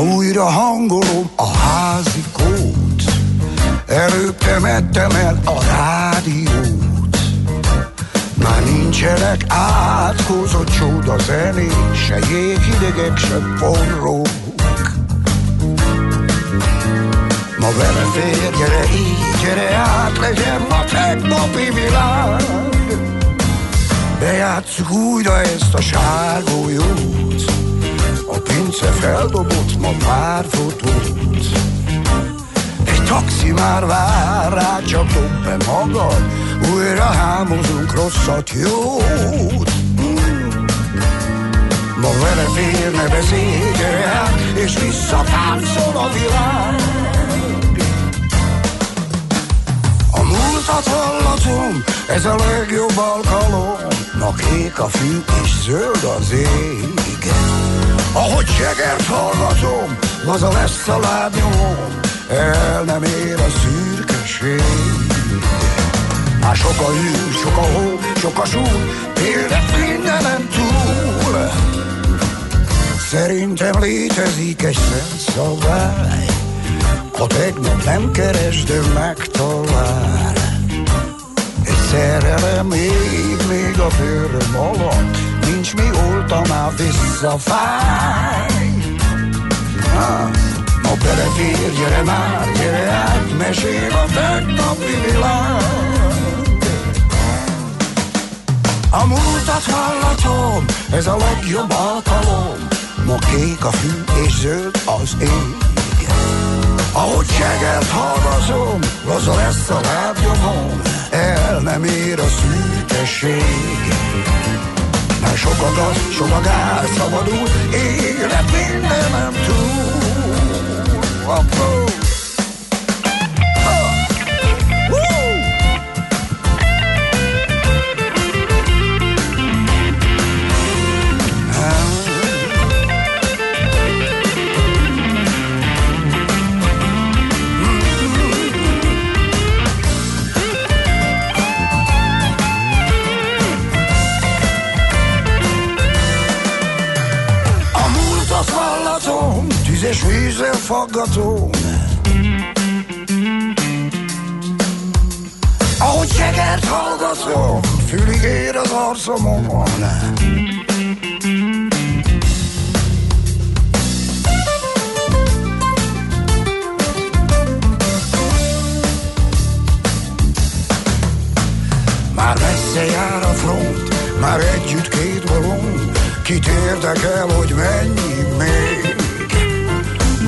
Újra hangolom a házi kót, előbb temettem el a rádiót. Már nincsenek átkozott csoda zenék, se jéghidegek, se forrók. Ma vele fér, gyere így, gyere át, legyen a tegnapi világ. Bejátszuk újra ezt a sárgójót, a pince feldobott ma pár fotót. Egy taxi már vár rá, csak dob be magad Újra hámozunk rosszat, jót. Ma vele férne beszélj, gyere hát, és visszatáncol a világ. Múltat hallatom, ez a legjobb alkalom Ma kék a fű és zöld az ég ahogy segert hallgatom, laza lesz a lábnyomom, el nem ér a szürkeség. Már sok a hű, sok a hó, sok a súly, élet mindenem túl. Szerintem létezik egy szabály, ha tegnap nem keresd, megtalál. Egy szerelem még, még a bőröm alatt, nincs mióta már visszafáj. Ah, ma belefér, gyere már, gyere át, mesél a tegnapi világ. A múltat hallatom, ez a legjobb alkalom, ma kék a fű és zöld az ég. Ahogy segelt hallgatom, laza lesz a lábnyomom, el nem ér a szűkesség. Sok a gaz, sok a gáz, szabadul, élet mindenem túl. Oh, és vízzel faggató. Ahogy segert hallgatom, fülig ér az arcomon. Már messze jár a front, már együtt két balon, kit érdekel, hogy mennyi még.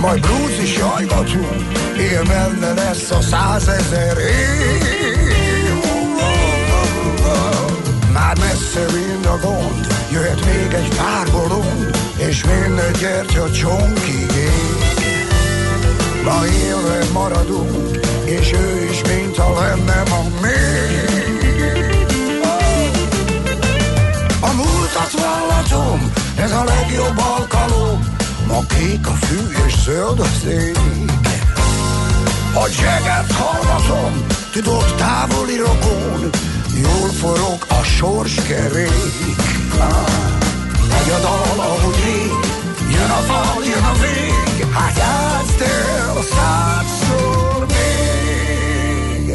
Majd blues is jajgatunk, él menne lesz a százezer év. Már messze mind a gond, jöhet még egy pár bolond, és minden gyertya csonkig ég. Ma élve maradunk, és ő is, mint a lenne ma még. A múltat vallatom, ez a legjobb alkalom, Ma kék a fű és zöld az ég. A jeget hallgatom, tudod távoli rokon, jól forog a sorskerék. Megy a dal, ahogy rég, jön a fal, jön a vég, hát játszd el százszor még.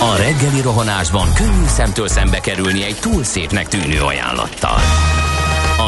A reggeli rohanásban könnyű szemtől szembe kerülni egy túl szépnek tűnő ajánlattal.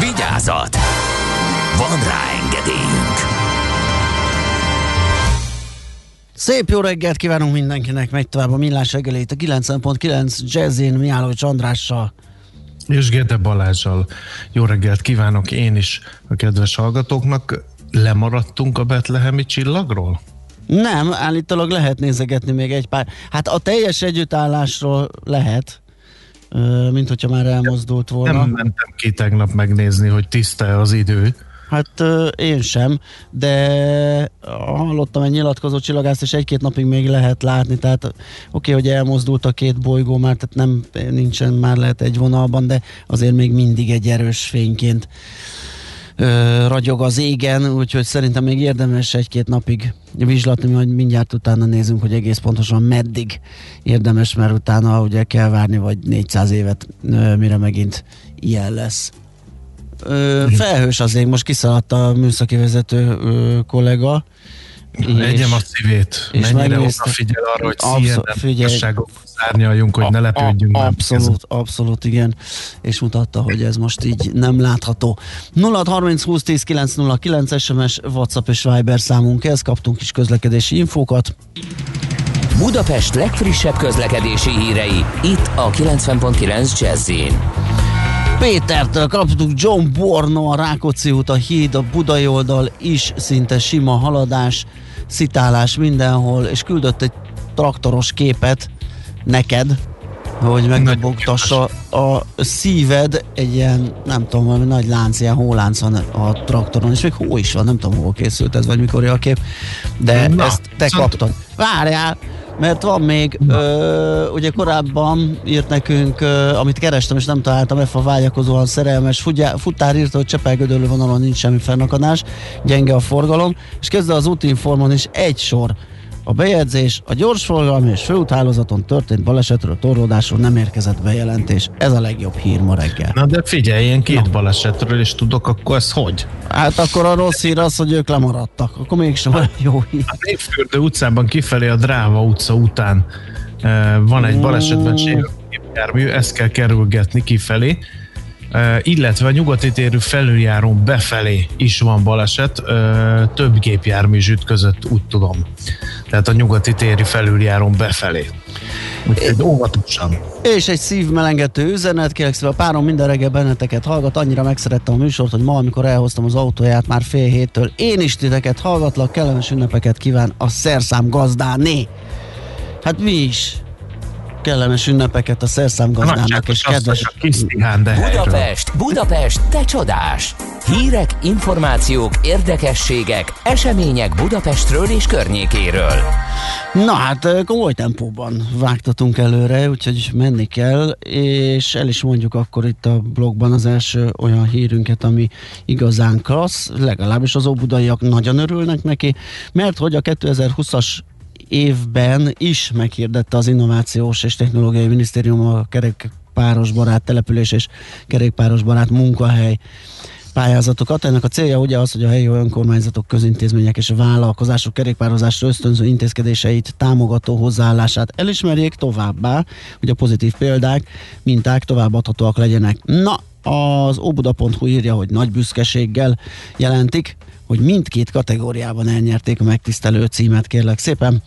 Vigyázat! Van rá engedélyünk! Szép jó reggelt kívánunk mindenkinek, megy tovább a millás reggelét a 90.9 Jazzin Miálovics Andrással. És Gede Balázsal jó reggelt kívánok én is a kedves hallgatóknak. Lemaradtunk a betlehemi csillagról? Nem, állítólag lehet nézegetni még egy pár. Hát a teljes együttállásról lehet, mint hogyha már elmozdult volna. Nem mentem ki tegnap megnézni, hogy tiszta az idő. Hát én sem, de hallottam egy nyilatkozó csillagászt, és egy-két napig még lehet látni, tehát oké, okay, hogy elmozdult a két bolygó már, tehát nem nincsen már lehet egy vonalban, de azért még mindig egy erős fényként ragyog az égen, úgyhogy szerintem még érdemes egy-két napig vizslatni, majd mindjárt utána nézünk, hogy egész pontosan meddig érdemes, mert utána ugye kell várni vagy 400 évet, mire megint ilyen lesz. Ö, felhős az ég, most kiszaladt a műszaki vezető ö, kollega. Legyem a szívét, és mennyire odafigyel arra, hogy szíjelen szárnyaljunk, hogy a, ne lepődjünk. A, abszolút, abszolút, igen. És mutatta, hogy ez most így nem látható. 0 30 20 10 909 SMS, WhatsApp és Viber számunk, ez kaptunk is közlekedési infókat. Budapest legfrissebb közlekedési hírei, itt a 90.9 jazz Pétertől kaptuk John Borno, a Rákóczi út, a híd, a Budai oldal is szinte sima haladás, szitálás mindenhol, és küldött egy traktoros képet neked, hogy megdobogtassa a szíved egy ilyen, nem tudom, valami nagy lánc, ilyen hólánc van a traktoron, és még hó is van, nem tudom, hol készült ez, vagy mikor a kép, de Na, ezt te szóval... kaptad. Várjál, mert van még, ö, ugye korábban írt nekünk, ö, amit kerestem és nem találtam, F a vágyakozóan szerelmes futjá, futár írta, hogy Csepel-Gödöllő vonalon nincs semmi fennakadás, gyenge a forgalom, és kezdve az útinformon is egy sor a bejegyzés, a gyorsforgalmi és főúthálózaton történt balesetről, torlódásról nem érkezett bejelentés. Ez a legjobb hír ma reggel. Na de figyelj, én két Na. balesetről is tudok, akkor ez hogy? Hát akkor a rossz hír az, hogy ők lemaradtak. Akkor mégsem a jó hír. A Népfürdő utcában kifelé a Dráva utca után eh, van egy balesetben jármű, ezt kell kerülgetni kifelé illetve a nyugati térű felüljárón befelé is van baleset, több gépjármű ütközött, úgy tudom. Tehát a nyugati téri felüljárón befelé. Úgyhogy óvatosan. És egy szívmelengető üzenet, kérlek szépen, a párom minden reggel benneteket hallgat, annyira megszerettem a műsort, hogy ma, amikor elhoztam az autóját már fél héttől, én is titeket hallgatlak, kellemes ünnepeket kíván a szerszám gazdáné. Hát mi is kellemes ünnepeket a szerszámgazdának és kedves... Budapest, Budapest, te csodás! Hírek, információk, érdekességek, események Budapestről és környékéről. Na hát komoly tempóban vágtatunk előre, úgyhogy menni kell, és el is mondjuk akkor itt a blogban az első olyan hírünket, ami igazán klassz, legalábbis az óbudaiak nagyon örülnek neki, mert hogy a 2020-as évben is meghirdette az Innovációs és Technológiai Minisztérium a kerékpáros barát település és kerékpáros barát munkahely pályázatokat. Ennek a célja ugye az, hogy a helyi önkormányzatok, közintézmények és vállalkozások kerékpározásra ösztönző intézkedéseit, támogató hozzáállását elismerjék továbbá, hogy a pozitív példák, minták továbbadhatóak legyenek. Na, az obuda.hu írja, hogy nagy büszkeséggel jelentik, hogy mindkét kategóriában elnyerték a megtisztelő címet, kérlek szépen.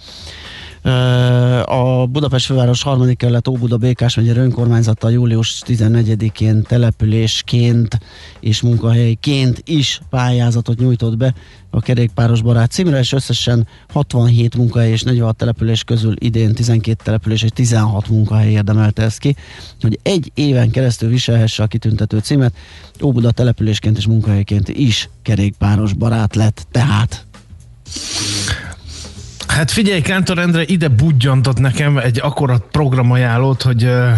A Budapest főváros harmadik kerület Óbuda Békás megye önkormányzata július 14-én településként és munkahelyként is pályázatot nyújtott be a kerékpáros barát címre, és összesen 67 munkahely és 46 település közül idén 12 település és 16 munkahely érdemelte ezt ki, hogy egy éven keresztül viselhesse a kitüntető címet. Óbuda településként és munkahelyként is kerékpáros barát lett tehát. Hát figyelj, Kántor Endre ide budjantott nekem egy akkora programajánlót, hogy uh,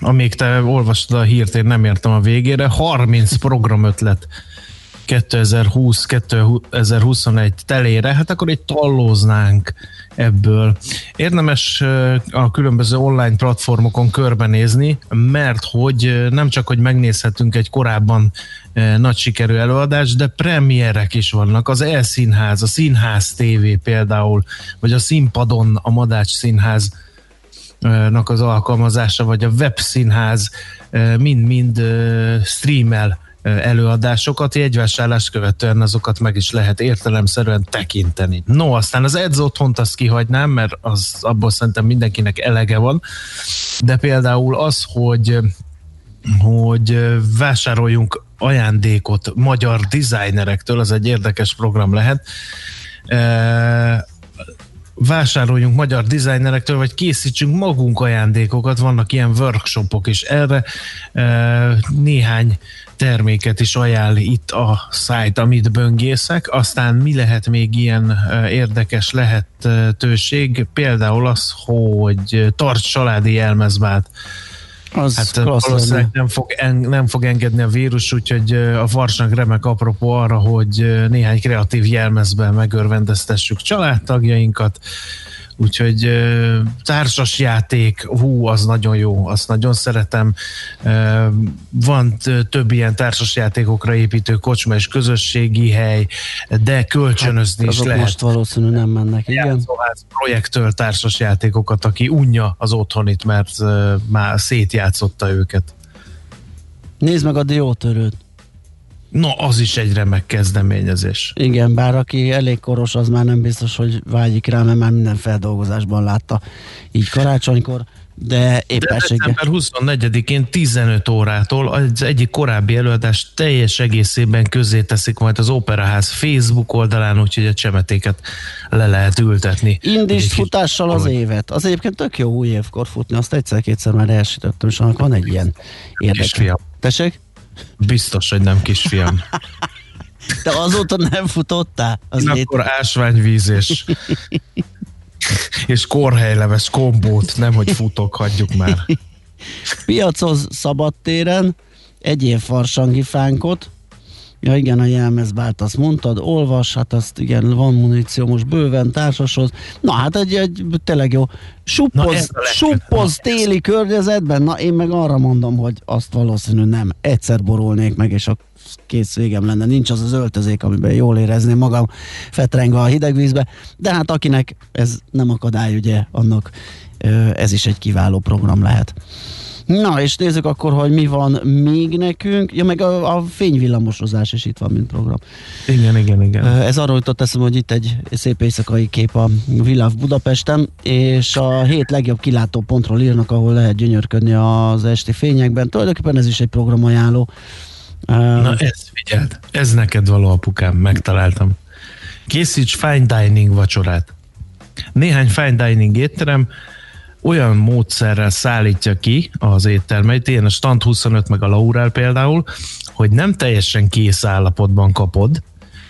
amíg te olvastad a hírt, én nem értem a végére. 30 programötlet 2020-2021 telére, hát akkor egy tallóznánk ebből. Érdemes a különböző online platformokon körbenézni, mert hogy nem csak, hogy megnézhetünk egy korábban nagy sikerű előadást, de premierek is vannak. Az E-színház, a Színház TV például, vagy a Színpadon a Madács Színház az alkalmazása, vagy a webszínház mind-mind streamel előadásokat, jegyvásárlást követően azokat meg is lehet értelemszerűen tekinteni. No, aztán az Edz otthont azt kihagynám, mert az abból szerintem mindenkinek elege van, de például az, hogy hogy vásároljunk ajándékot magyar designerektől, az egy érdekes program lehet vásároljunk magyar designerektől, vagy készítsünk magunk ajándékokat, vannak ilyen workshopok is erre. Néhány terméket is ajánl itt a szájt, amit böngészek. Aztán mi lehet még ilyen érdekes lehetőség? Például az, hogy tart családi jelmezbát az hát valószínűleg nem fog, en, nem fog engedni a vírus, úgyhogy a Varsnak remek apropó arra, hogy néhány kreatív jelmezben megörvendeztessük családtagjainkat, Úgyhogy társas játék, hú, az nagyon jó, azt nagyon szeretem. Van több ilyen társas játékokra építő kocsma és közösségi hely, de kölcsönözni hát, is lehet. most valószínű nem mennek, igen. projektől társas játékokat, aki unja az otthonit, mert már szétjátszotta őket. Nézd meg a diótörőt. No, az is egy remek kezdeményezés. Igen, bár aki elég koros, az már nem biztos, hogy vágyik rá, mert már minden feldolgozásban látta így karácsonykor, de éppenséggel. De 24-én 15 órától az egyik korábbi előadás teljes egészében közé teszik majd az Operaház Facebook oldalán, úgyhogy a csemetéket le lehet ültetni. Indist futással az évet. Az egyébként tök jó új évkor futni, azt egyszer-kétszer már elsütöttem, és annak van egy ilyen érdekes. Tessék? Biztos, hogy nem kisfiam. De azóta nem futottál? Az Én akkor ásványvíz és, és korhelyleves kombót, nem hogy futok, hagyjuk már. Piacoz szabadtéren, egyéb farsangi fánkot, Ja igen, a jelmezbárt azt mondtad, olvas, hát azt igen, van muníció most bőven társashoz. Na hát egy, egy tényleg jó suppoz, suppoz téli környezetben, na én meg arra mondom, hogy azt valószínű nem. Egyszer borulnék meg, és a kész végem lenne. Nincs az az öltözék, amiben jól érezném magam fetrengve a hideg vízbe, de hát akinek ez nem akadály, ugye, annak ez is egy kiváló program lehet. Na, és nézzük akkor, hogy mi van még nekünk. Ja, meg a, a fényvillamosozás is itt van, mint program. Igen, igen, igen. Ez arról jutott eszem, hogy itt egy szép éjszakai kép a Viláv Budapesten, és a hét legjobb kilátópontról írnak, ahol lehet gyönyörködni az esti fényekben. Tulajdonképpen ez is egy programajánló. Na ez figyeld, ez neked való apukám, megtaláltam. Készíts fine dining vacsorát. Néhány fine dining étterem olyan módszerrel szállítja ki az éttermeit, ilyen a Stand 25 meg a Laurel például, hogy nem teljesen kész állapotban kapod,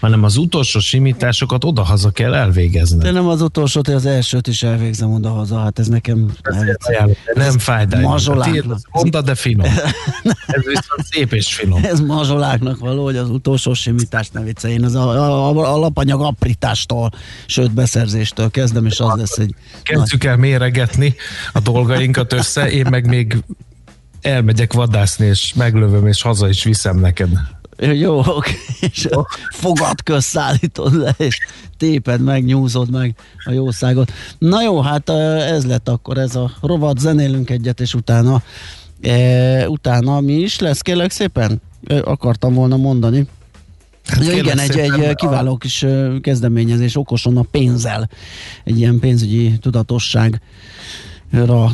hanem az utolsó simításokat odahaza kell elvégezni. De nem az utolsót, az elsőt is elvégzem odahaza, hát ez nekem nem, nem fájdalmas. Mondta, de finom. ez viszont szép és finom. Ez mazsoláknak való, hogy az utolsó simítást ne vicceljen. Az a, a, a, alapanyag aprítástól, sőt beszerzéstől kezdem, és az lesz egy... Kezdjük el méregetni a dolgainkat össze, én meg még elmegyek vadászni, és meglövöm, és haza is viszem neked. Jó, oké. És fogad közszállítod le, és téped meg, nyúzod meg a jószágot. Na jó, hát ez lett akkor ez a rovat, zenélünk egyet, és utána e, utána mi is lesz, kérlek szépen? Akartam volna mondani. Hát ja, igen, egy, egy kiváló kis kezdeményezés, okosan a pénzzel. Egy ilyen pénzügyi tudatosság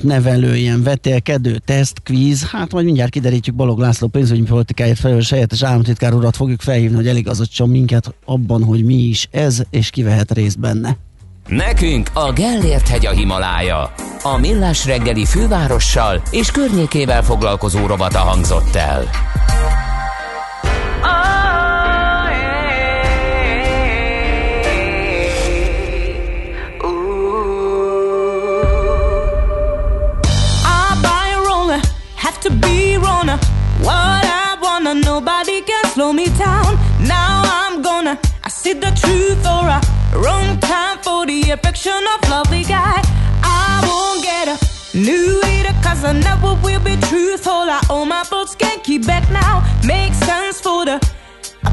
nevelő, ilyen vetélkedő, teszt, kvíz, hát majd mindjárt kiderítjük Balog László pénzügyi politikáért felelős helyettes államtitkár urat fogjuk felhívni, hogy eligazodjon minket abban, hogy mi is ez, és ki vehet részt benne. Nekünk a Gellért hegy a Himalája. A Millás reggeli fővárossal és környékével foglalkozó rovata hangzott el. Nobody can slow me down. Now I'm gonna, I see the truth or a wrong time for the affection of lovely guy. I won't get a new leader cause I never will be truthful. I owe my thoughts, can't keep back now. Make sense for the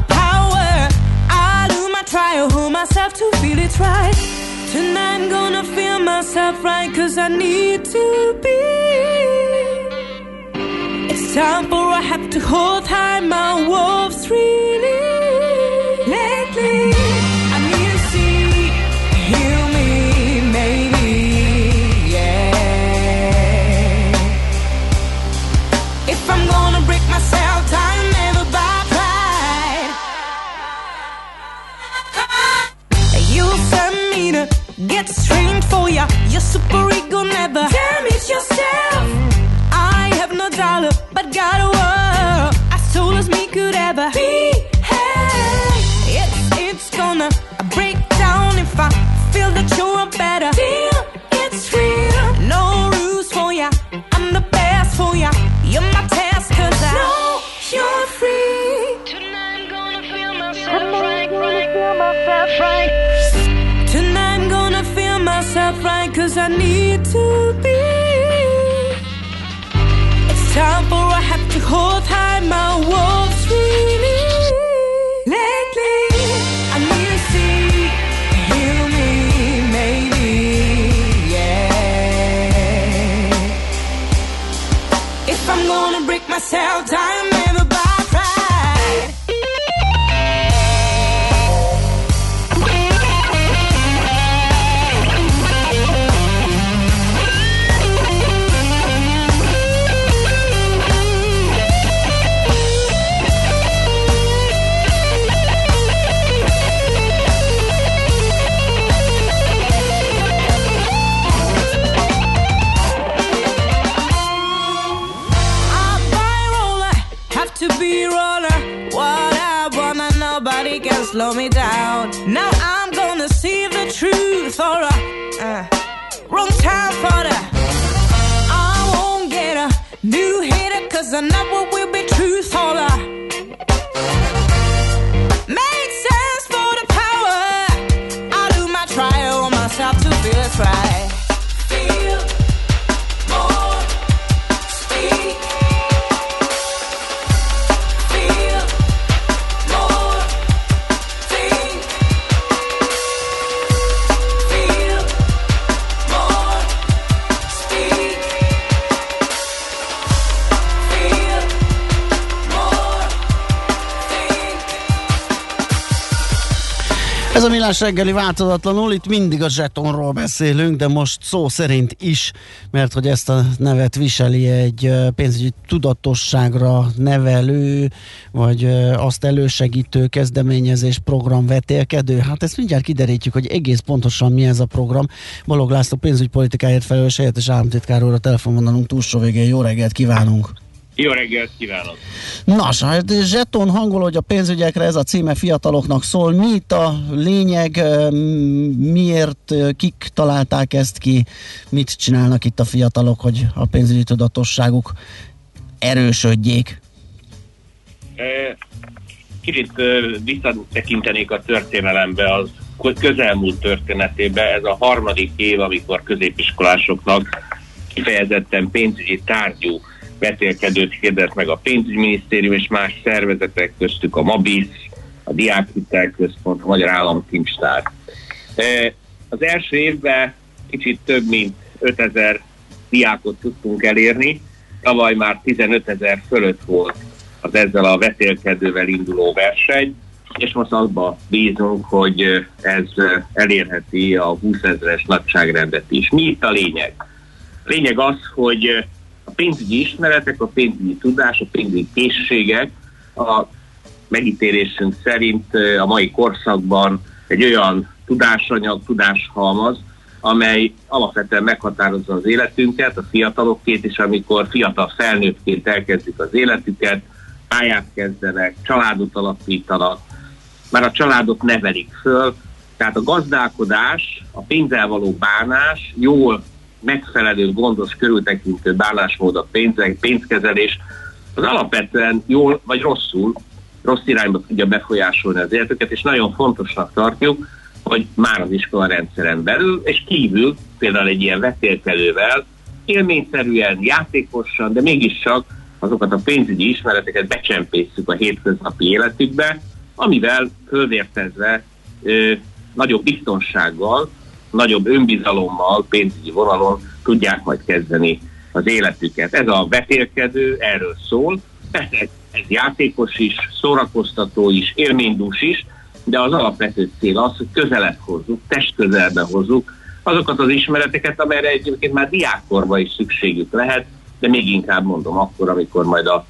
power. I do my try, hold myself to feel it right. Tonight I'm gonna feel myself right cause I need to be time for I have to hold tight my wolves really lately. I need to see, me, maybe, yeah. If I'm gonna break myself down, never by pride. You me to get strained for ya. Your super ego never damage yourself. I have no dollar but got a world as tall as me could ever be. Hey, it's it's gonna break down if I feel that you're better. Feel it's real. No rules for ya. I'm the best for ya. You're my test cause I know you're free. Tonight I'm gonna feel myself right, right, feel myself right. Tonight I'm gonna feel myself right cause I need to be time for I have to hold tight my wolves really. Lately I need to see heal me maybe yeah. If I'm gonna break myself down cause I millás reggeli változatlanul, itt mindig a zsetonról beszélünk, de most szó szerint is, mert hogy ezt a nevet viseli egy pénzügyi tudatosságra nevelő, vagy azt elősegítő kezdeményezés program vetélkedő. Hát ezt mindjárt kiderítjük, hogy egész pontosan mi ez a program. Balog László pénzügypolitikáért felelős helyettes államtitkár úr a telefonvonalunk túlsó végén. Jó reggelt kívánunk! Jó reggelt kívánok! Nos, zseton hangol, hogy a pénzügyekre ez a címe fiataloknak szól. Mi itt a lényeg, miért, kik találták ezt ki, mit csinálnak itt a fiatalok, hogy a pénzügyi tudatosságuk erősödjék? Kicsit visszatekintenék a történelembe, az közelmúlt történetébe. Ez a harmadik év, amikor középiskolásoknak kifejezetten pénzügyi tárgyú vetélkedőt hirdet meg a pénzügyminisztérium és más szervezetek köztük a MABIS, a Diákhitel Központ, a Magyar Államkincstár. Az első évben kicsit több mint 5000 diákot tudtunk elérni, tavaly már 15 ezer fölött volt az ezzel a vetélkedővel induló verseny, és most abba bízunk, hogy ez elérheti a 20 ezeres nagyságrendet is. Mi itt a lényeg? A lényeg az, hogy pénzügyi ismeretek, a pénzügyi tudás, a pénzügyi készségek a megítélésünk szerint a mai korszakban egy olyan tudásanyag, tudáshalmaz, amely alapvetően meghatározza az életünket, a fiatalokét, és amikor fiatal felnőttként elkezdik az életüket, pályát kezdenek, családot alapítanak, már a családok nevelik föl, tehát a gazdálkodás, a pénzzel való bánás, jól megfelelő, gondos, körültekintő bánásmód a pénzek, pénzkezelés, az alapvetően jól vagy rosszul, rossz irányba tudja befolyásolni az életüket, és nagyon fontosnak tartjuk, hogy már az iskola rendszeren belül, és kívül, például egy ilyen vetélkelővel, élményszerűen, játékosan, de mégiscsak azokat a pénzügyi ismereteket becsempészük a hétköznapi életükbe, amivel fölvértezve ö, nagyobb biztonsággal, nagyobb önbizalommal, pénzügyi vonalon tudják majd kezdeni az életüket. Ez a vetélkedő erről szól, persze ez játékos is, szórakoztató is, élménydús is, de az alapvető cél az, hogy közelebb hozzuk, testközelbe hozzuk azokat az ismereteket, amelyre egyébként már diákkorban is szükségük lehet, de még inkább mondom akkor, amikor majd a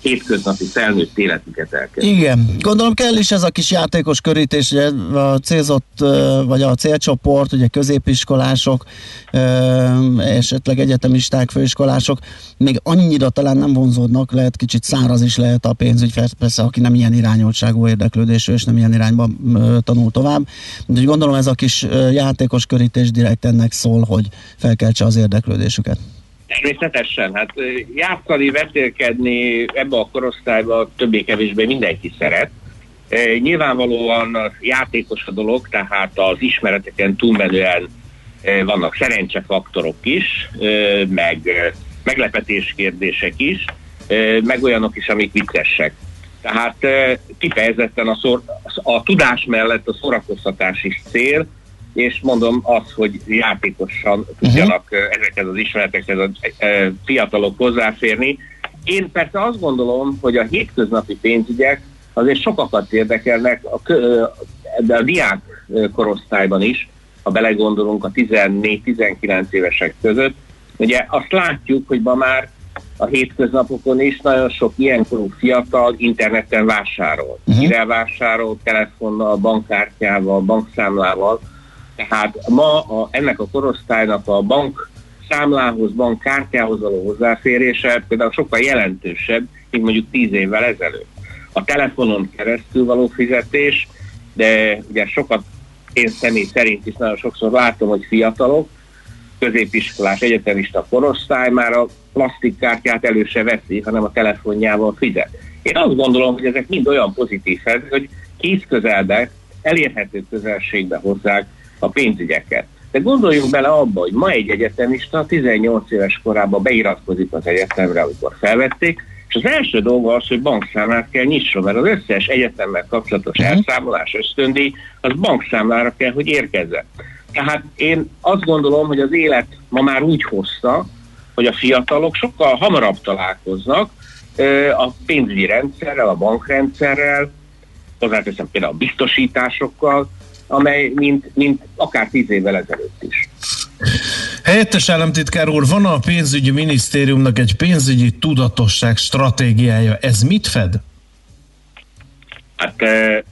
hétköznapi felnőtt életüket elkezd. Igen, gondolom kell is ez a kis játékos körítés, ugye a célzott, vagy a célcsoport, ugye középiskolások, esetleg egyetemisták, főiskolások, még annyira talán nem vonzódnak, lehet kicsit száraz is lehet a pénzügy, persze aki nem ilyen irányultságú érdeklődésű, és nem ilyen irányba tanul tovább. De gondolom ez a kis játékos körítés direkt ennek szól, hogy felkeltse az érdeklődésüket. Természetesen, hát játszani, vetélkedni ebbe a korosztályba többé-kevésbé mindenki szeret. Nyilvánvalóan játékos a dolog, tehát az ismereteken túlmenően vannak szerencsefaktorok is, meg meglepetés kérdések is, meg olyanok is, amik viccesek. Tehát kifejezetten a, szor, a tudás mellett a szórakoztatás is cél, és mondom azt, hogy játékosan tudjanak uh-huh. ezekhez az ismeretekhez a fiatalok hozzáférni. Én persze azt gondolom, hogy a hétköznapi pénzügyek azért sokakat érdekelnek, a, de a diák korosztályban is, ha belegondolunk a 14-19 évesek között, ugye azt látjuk, hogy ma már a hétköznapokon is nagyon sok ilyenkorú fiatal interneten vásárol. Uh-huh. vásárol, telefonnal, bankkártyával, bankszámlával, tehát ma a, ennek a korosztálynak a bank számlához, bank kártyához való hozzáférése például sokkal jelentősebb, mint mondjuk tíz évvel ezelőtt. A telefonon keresztül való fizetés, de ugye sokat én személy szerint is nagyon sokszor látom, hogy fiatalok, középiskolás, egyetemista korosztály már a plastikkártyát elő se veszi, hanem a telefonjával fizet. Én azt gondolom, hogy ezek mind olyan pozitív hogy kész közelbe, elérhető közelségbe hozzák a pénzügyeket. De gondoljunk bele abba, hogy ma egy egyetemista 18 éves korában beiratkozik az egyetemre, amikor felvették, és az első dolga az, hogy bankszámlát kell nyisson, mert az összes egyetemmel kapcsolatos mhm. elszámolás ösztöndíj, az bankszámlára kell, hogy érkezzen. Tehát én azt gondolom, hogy az élet ma már úgy hozta, hogy a fiatalok sokkal hamarabb találkoznak a pénzügyi rendszerrel, a bankrendszerrel, hozzáteszem például a biztosításokkal, amely mint, mint akár tíz évvel ezelőtt is. Helyettes államtitkár úr, van a pénzügyi minisztériumnak egy pénzügyi tudatosság stratégiája. Ez mit fed? Hát eh,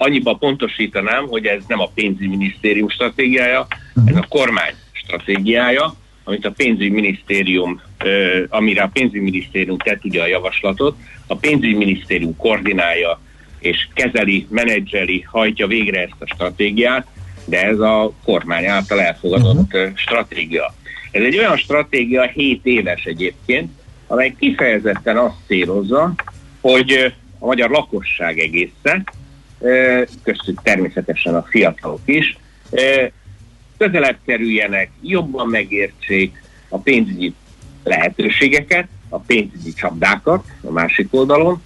annyiba pontosítanám, hogy ez nem a pénzügyminisztérium stratégiája, uh-huh. ez a kormány stratégiája. amit a pénzügyminisztérium, ö, amire a pénzügyminisztérium tett ugye a javaslatot, a pénzügyminisztérium koordinálja és kezeli, menedzseli, hajtja végre ezt a stratégiát, de ez a kormány által elfogadott uh-huh. stratégia. Ez egy olyan stratégia, 7 éves egyébként, amely kifejezetten azt célozza, hogy a magyar lakosság egésze, köztük természetesen a fiatalok is, közelebb kerüljenek, jobban megértsék a pénzügyi lehetőségeket, a pénzügyi csapdákat a másik oldalon.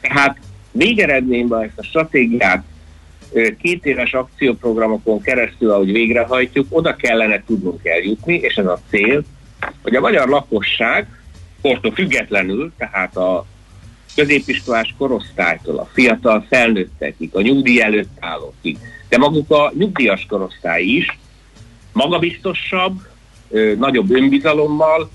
Tehát végeredményben ezt a stratégiát két éves akcióprogramokon keresztül, ahogy végrehajtjuk, oda kellene tudnunk eljutni, és ez a cél, hogy a magyar lakosság kortól függetlenül, tehát a középiskolás korosztálytól, a fiatal felnőttekig, a nyugdíj előtt állókig, de maguk a nyugdíjas korosztály is magabiztosabb, nagyobb önbizalommal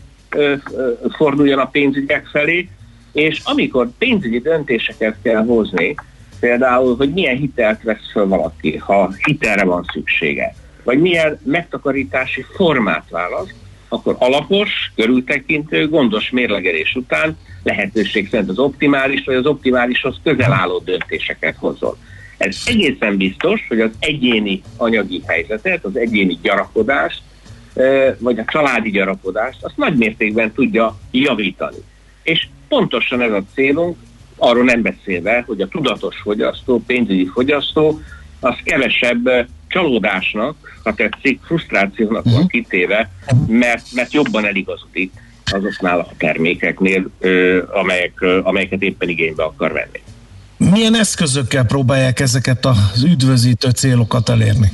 forduljon a pénzügyek felé, és amikor pénzügyi döntéseket kell hozni, például, hogy milyen hitelt vesz fel valaki, ha hitelre van szüksége, vagy milyen megtakarítási formát választ, akkor alapos, körültekintő, gondos mérlegelés után lehetőség szerint az optimális, vagy az optimálishoz közel álló döntéseket hozzon. Ez egészen biztos, hogy az egyéni anyagi helyzetet, az egyéni gyarapodást, vagy a családi gyarapodást, azt nagy mértékben tudja javítani. És pontosan ez a célunk, arról nem beszélve, hogy a tudatos fogyasztó, pénzügyi fogyasztó, az kevesebb csalódásnak, ha tetszik, frusztrációnak van kitéve, mert, mert jobban eligazodik azoknál a termékeknél, amelyek, amelyeket éppen igénybe akar venni. Milyen eszközökkel próbálják ezeket az üdvözítő célokat elérni?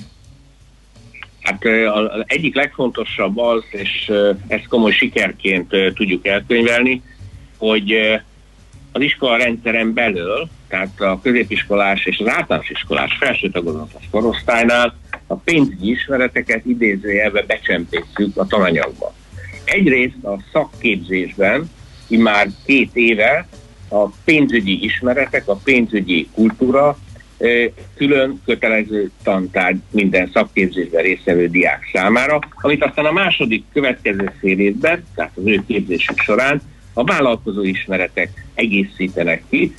Hát az egyik legfontosabb az, és ezt komoly sikerként tudjuk elkönyvelni, hogy az iskola rendszeren belül, tehát a középiskolás és az általános iskolás felső tagozatos korosztálynál a pénzügyi ismereteket idézőjelbe becsempészük a tananyagba. Egyrészt a szakképzésben, már két éve a pénzügyi ismeretek, a pénzügyi kultúra külön kötelező tantárgy minden szakképzésben résztvevő diák számára, amit aztán a második következő fél évben, tehát az ő képzésük során a vállalkozó ismeretek egészítenek ki,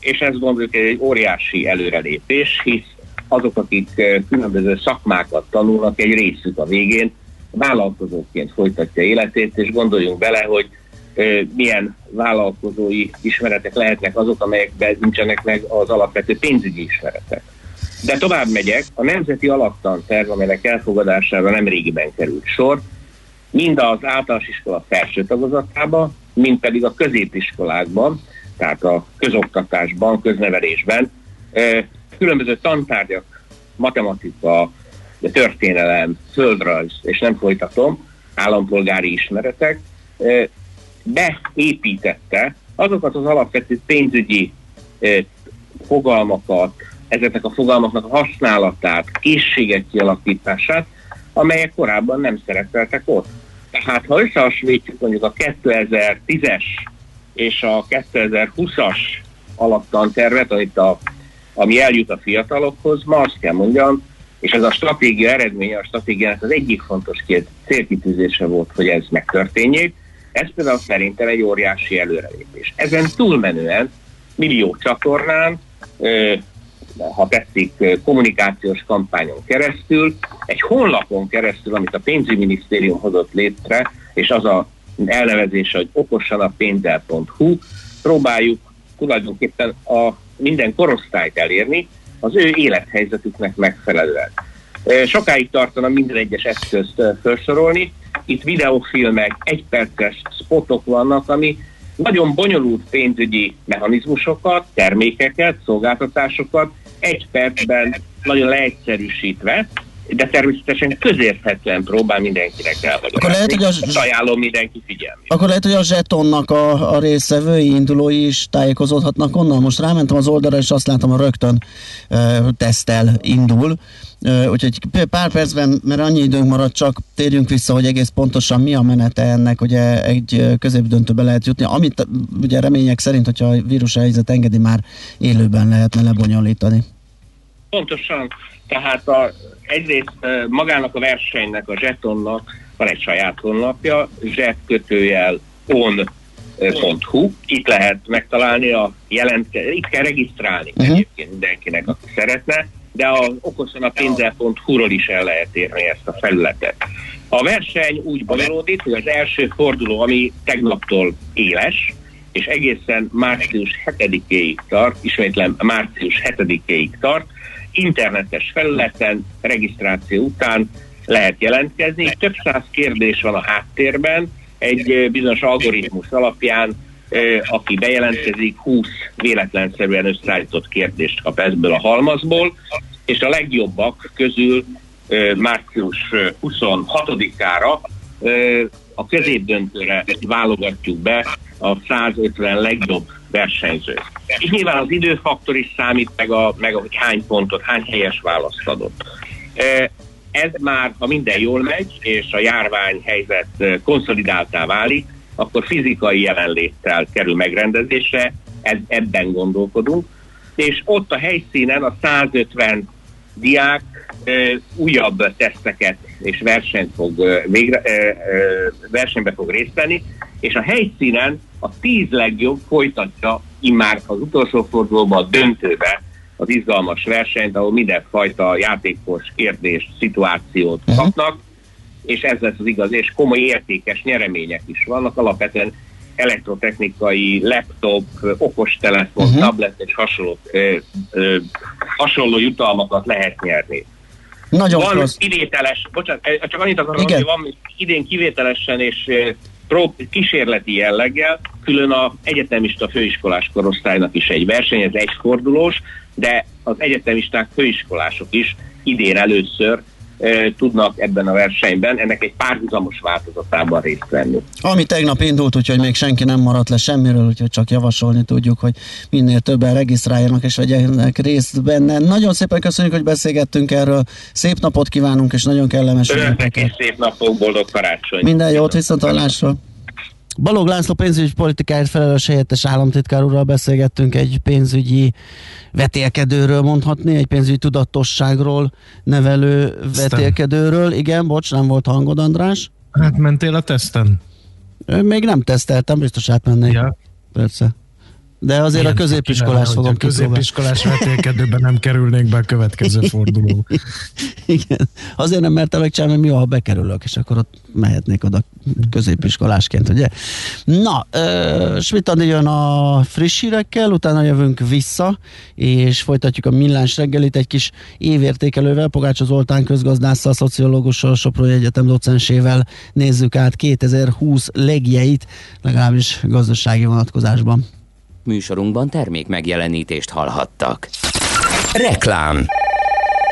és ezt gondoljuk egy óriási előrelépés, hisz azok, akik különböző szakmákat tanulnak, egy részük a végén vállalkozóként folytatja életét, és gondoljunk bele, hogy milyen vállalkozói ismeretek lehetnek azok, amelyekben nincsenek meg az alapvető pénzügyi ismeretek. De tovább megyek, a Nemzeti Alaptanterv, amelynek elfogadására nem régiben került sor, mind az általános iskola felső tagozatában, mind pedig a középiskolákban, tehát a közoktatásban, köznevelésben különböző tantárgyak, matematika, történelem, földrajz, és nem folytatom, állampolgári ismeretek, beépítette azokat az alapvető pénzügyi fogalmakat, ezeknek a fogalmaknak a használatát, készségek kialakítását, amelyek korábban nem szerepeltek ott. Tehát ha összehasonlítjuk mondjuk a 2010-es és a 2020-as alaptantervet, amit a, ami eljut a fiatalokhoz, ma azt kell mondjam, és ez a stratégia eredménye, a stratégiának az egyik fontos két célkitűzése volt, hogy ez megtörténjék. Ez például szerintem egy óriási előrelépés. Ezen túlmenően millió csatornán, ha tetszik, kommunikációs kampányon keresztül, egy honlapon keresztül, amit a pénzügyminisztérium hozott létre, és az a elnevezése, hogy okossanapénzzel.hu, próbáljuk tulajdonképpen a minden korosztályt elérni az ő élethelyzetüknek megfelelően. Sokáig tartana minden egyes eszközt felsorolni, itt videófilmek, egyperces spotok vannak, ami nagyon bonyolult pénzügyi mechanizmusokat, termékeket, szolgáltatásokat egy percben nagyon leegyszerűsítve, de természetesen közérthetően próbál mindenkinek elmagyarázni. Akkor lehet, hogy az... Ajánlom mindenki figyelmi. Akkor lehet, hogy a zsetonnak a, a részvevői, indulói is tájékozódhatnak onnan. Most rámentem az oldalra, és azt látom, hogy rögtön uh, tesztel indul. Uh, úgyhogy pár percben, mert annyi időnk maradt, csak térjünk vissza, hogy egész pontosan mi a menete ennek, hogy egy középdöntőbe lehet jutni, amit ugye remények szerint, hogyha a vírus helyzet engedi, már élőben lehetne lebonyolítani. Pontosan, tehát a, egyrészt magának a versenynek, a zsetonnak van egy saját honlapja, zsebkötőjel on.hu, itt lehet megtalálni a jelentkezést, itt kell regisztrálni uh-huh. egyébként mindenkinek, aki szeretne, de a okosan a pénzzel.hu-ról is el lehet érni ezt a felületet. A verseny úgy bonyolódik, hogy az első forduló, ami tegnaptól éles, és egészen március 7-éig tart, ismétlem március 7-éig tart, internetes felületen, regisztráció után lehet jelentkezni. Több száz kérdés van a háttérben, egy bizonyos algoritmus alapján, aki bejelentkezik, 20 véletlenszerűen összeállított kérdést kap ebből a halmazból, és a legjobbak közül március 26-ára a középdöntőre válogatjuk be a 150 legjobb versenyzőt. És nyilván az időfaktor is számít, meg, a, meg a, hogy hány pontot, hány helyes választ adott. Ez már, ha minden jól megy, és a járványhelyzet konszolidáltá válik, akkor fizikai jelenléttel kerül megrendezésre, ez, ebben gondolkodunk, és ott a helyszínen a 150 diák újabb teszteket és versenyt fog végre, versenybe fog részt venni, és a helyszínen a tíz legjobb folytatja immár az utolsó fordulóban a döntőbe az izgalmas versenyt, ahol mindenfajta játékos kérdést, szituációt uh-huh. kapnak, és ez lesz az igaz, és komoly értékes nyeremények is vannak, alapvetően elektrotechnikai, laptop, okostelefon, uh-huh. tablet és hasonló, ö, ö, hasonló jutalmakat lehet nyerni. Nagyon van rossz. kivételes, bocsánat, csak annyit akarom, hogy van idén kivételesen és prób, kísérleti jelleggel, külön a egyetemista főiskolás korosztálynak is egy verseny, ez egyfordulós, de az egyetemisták főiskolások is idén először tudnak ebben a versenyben ennek egy párhuzamos változatában részt venni. Ami tegnap indult, úgyhogy még senki nem maradt le semmiről, úgyhogy csak javasolni tudjuk, hogy minél többen regisztráljanak és vegyenek részt benne. Nagyon szépen köszönjük, hogy beszélgettünk erről. Szép napot kívánunk, és nagyon kellemes Önöknek is szép napok, boldog karácsony. Minden jót, viszont hallásra. Balog László pénzügyi politikáért felelős helyettes államtitkár úrral beszélgettünk egy pénzügyi vetélkedőről mondhatni, egy pénzügyi tudatosságról nevelő vetélkedőről. Igen, bocs, nem volt hangod, András? Hát mentél a teszten? Még nem teszteltem, biztos átmennék. Ja. Persze. De azért Ilyen a középiskolás fogom A középiskolás vetélkedőben nem kerülnénk be a következő forduló. Igen. Azért nem mertem megcsinálni, hogy mi, ha bekerülök, és akkor ott mehetnék oda középiskolásként, ugye? Na, uh, Schmidt Andi jön a friss hírekkel, utána jövünk vissza, és folytatjuk a millás reggelit egy kis évértékelővel, Pogácsa Zoltán közgazdásszal, szociológussal, Sopron Egyetem docensével nézzük át 2020 legjeit, legalábbis gazdasági vonatkozásban. Műsorunkban termék megjelenítést hallhattak. Reklám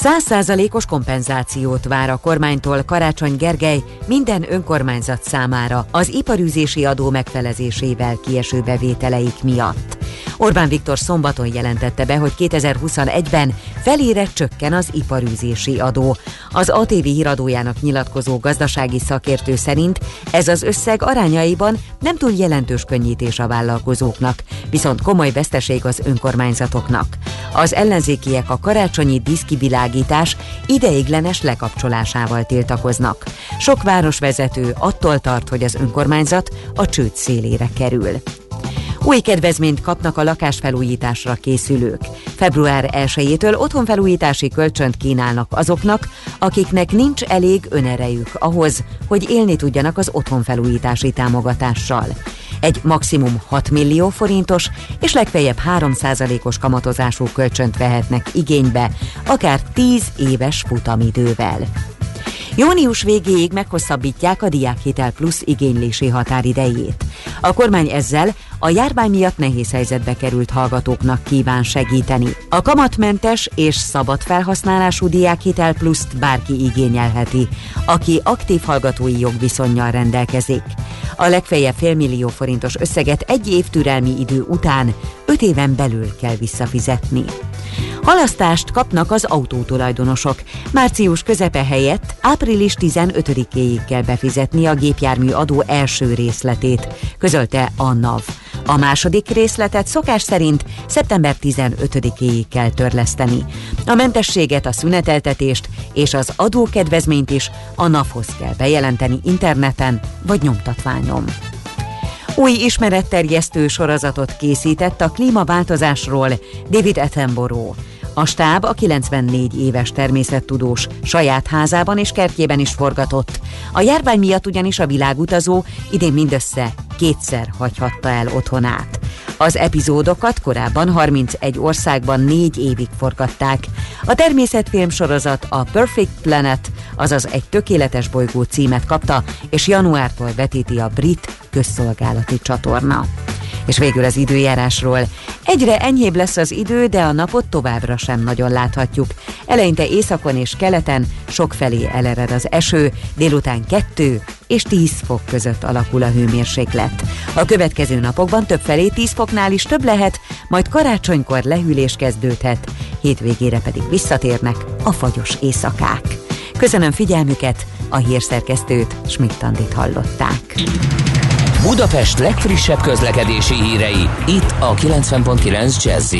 Százszázalékos kompenzációt vár a kormánytól Karácsony Gergely minden önkormányzat számára az iparűzési adó megfelezésével kieső bevételeik miatt. Orbán Viktor szombaton jelentette be, hogy 2021-ben felére csökken az iparűzési adó. Az ATV híradójának nyilatkozó gazdasági szakértő szerint ez az összeg arányaiban nem túl jelentős könnyítés a vállalkozóknak, viszont komoly veszteség az önkormányzatoknak. Az ellenzékiek a karácsonyi diszkivilágítás ideiglenes lekapcsolásával tiltakoznak. Sok városvezető attól tart, hogy az önkormányzat a csőd szélére kerül. Új kedvezményt kapnak a lakásfelújításra készülők. Február 1-től otthonfelújítási kölcsönt kínálnak azoknak, akiknek nincs elég önerejük ahhoz, hogy élni tudjanak az otthonfelújítási támogatással. Egy maximum 6 millió forintos és legfeljebb 3%-os kamatozású kölcsönt vehetnek igénybe, akár 10 éves futamidővel. Június végéig meghosszabbítják a Diákhitel Plusz igénylési határidejét. A kormány ezzel a járvány miatt nehéz helyzetbe került hallgatóknak kíván segíteni. A kamatmentes és szabad felhasználású Diákhitel Pluszt bárki igényelheti, aki aktív hallgatói jogviszonyjal rendelkezik. A legfeljebb félmillió forintos összeget egy év türelmi idő után 5 éven belül kell visszafizetni. Halasztást kapnak az autótulajdonosok. Március közepe helyett április 15-éig kell befizetni a gépjármű adó első részletét, közölte a NAV. A második részletet szokás szerint szeptember 15-éig kell törleszteni. A mentességet, a szüneteltetést és az adókedvezményt is a NAV-hoz kell bejelenteni interneten vagy nyomtatványon. Új ismeretterjesztő sorozatot készített a klímaváltozásról David Attenborough. A stáb a 94 éves természettudós saját házában és kertjében is forgatott. A járvány miatt ugyanis a világutazó idén mindössze kétszer hagyhatta el otthonát. Az epizódokat korábban 31 országban négy évig forgatták. A természetfilm sorozat a Perfect Planet, azaz egy tökéletes bolygó címet kapta, és januártól vetíti a brit közszolgálati csatorna. És végül az időjárásról. Egyre enyhébb lesz az idő, de a napot továbbra sem nagyon láthatjuk. Eleinte északon és keleten sokfelé elered az eső, délután 2 és 10 fok között alakul a hőmérséklet. A következő napokban többfelé 10 foknál is több lehet, majd karácsonykor lehűlés kezdődhet, hétvégére pedig visszatérnek a fagyos éjszakák. Köszönöm figyelmüket, a hírszerkesztőt Schmidt-Tandit hallották. Budapest legfrissebb közlekedési hírei, itt a 90.9 jazz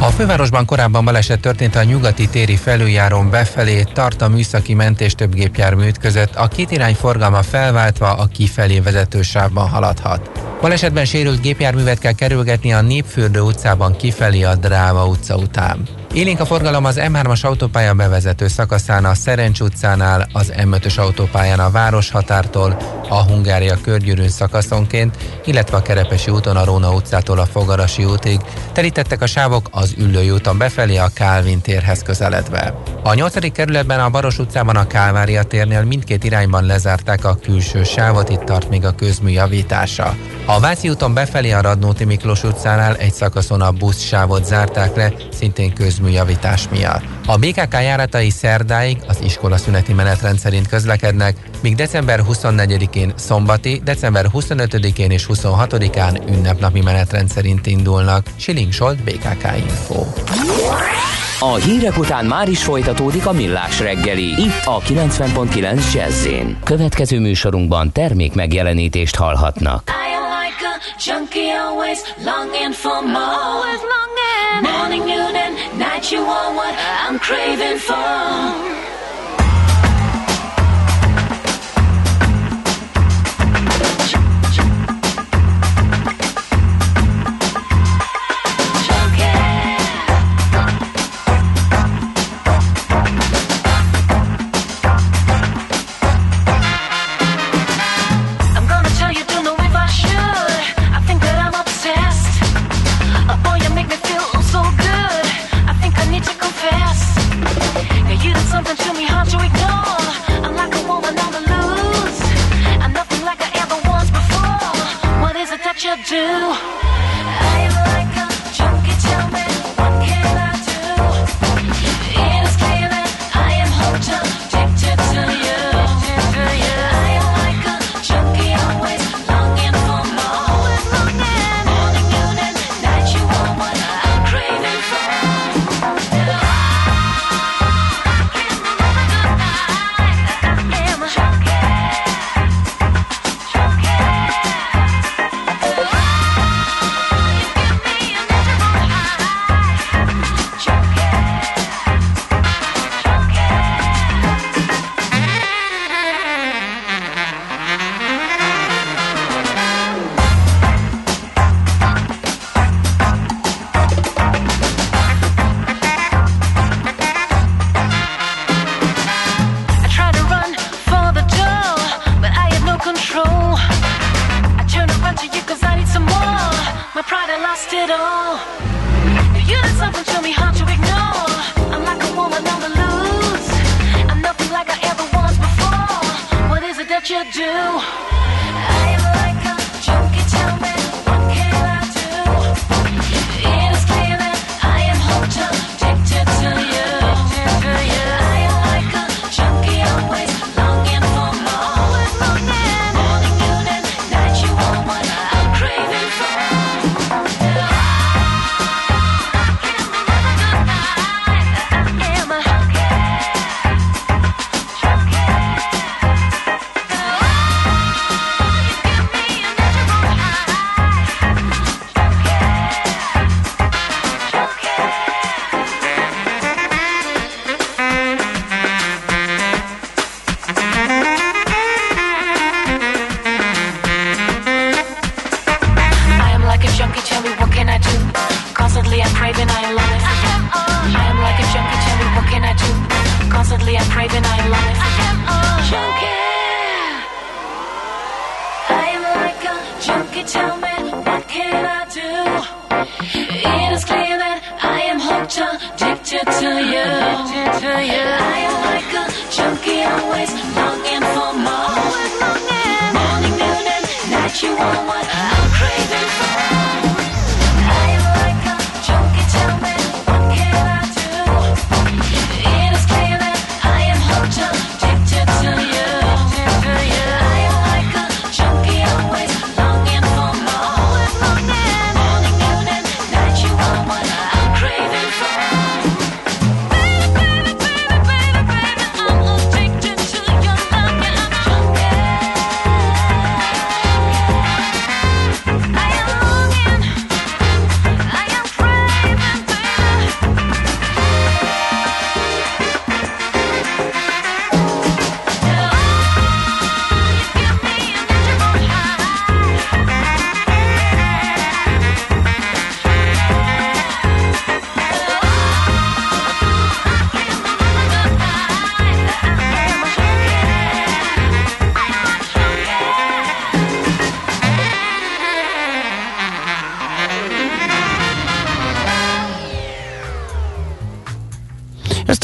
a fővárosban korábban baleset történt a nyugati téri felüljárón befelé, tart a műszaki mentés több gépjármű ütközött, a két irány forgalma felváltva a kifelé vezető sávban haladhat. Balesetben sérült gépjárművet kell kerülgetni a Népfürdő utcában kifelé a Dráva utca után. Élénk a forgalom az M3-as autópálya bevezető szakaszán a Szerencs utcánál, az M5-ös autópályán a Városhatártól, a Hungária körgyűrűn szakaszonként, illetve a Kerepesi úton a Róna utcától a Fogarasi útig. Telítettek a sávok az Üllői úton befelé a Kálvin térhez közeledve. A 8. kerületben a Baros utcában a Kálvária térnél mindkét irányban lezárták a külső sávot, itt tart még a közmű javítása. A Váci úton befelé a Radnóti Miklós utcánál egy szakaszon a busz sávot zárták le, szintén közműjavítás miatt. A BKK járatai szerdáig az iskola szüneti menetrend szerint közlekednek, míg december 24-én szombati, december 25-én és 26-án ünnepnapi menetrend szerint indulnak. Siling Solt, BKK Info. A hírek után már is folytatódik a millás reggeli, itt a 90.9 jazz Következő műsorunkban termék megjelenítést hallhatnak. junkie always longing for more. Always longing. Morning, noon, night, you are what I'm craving for. 你知。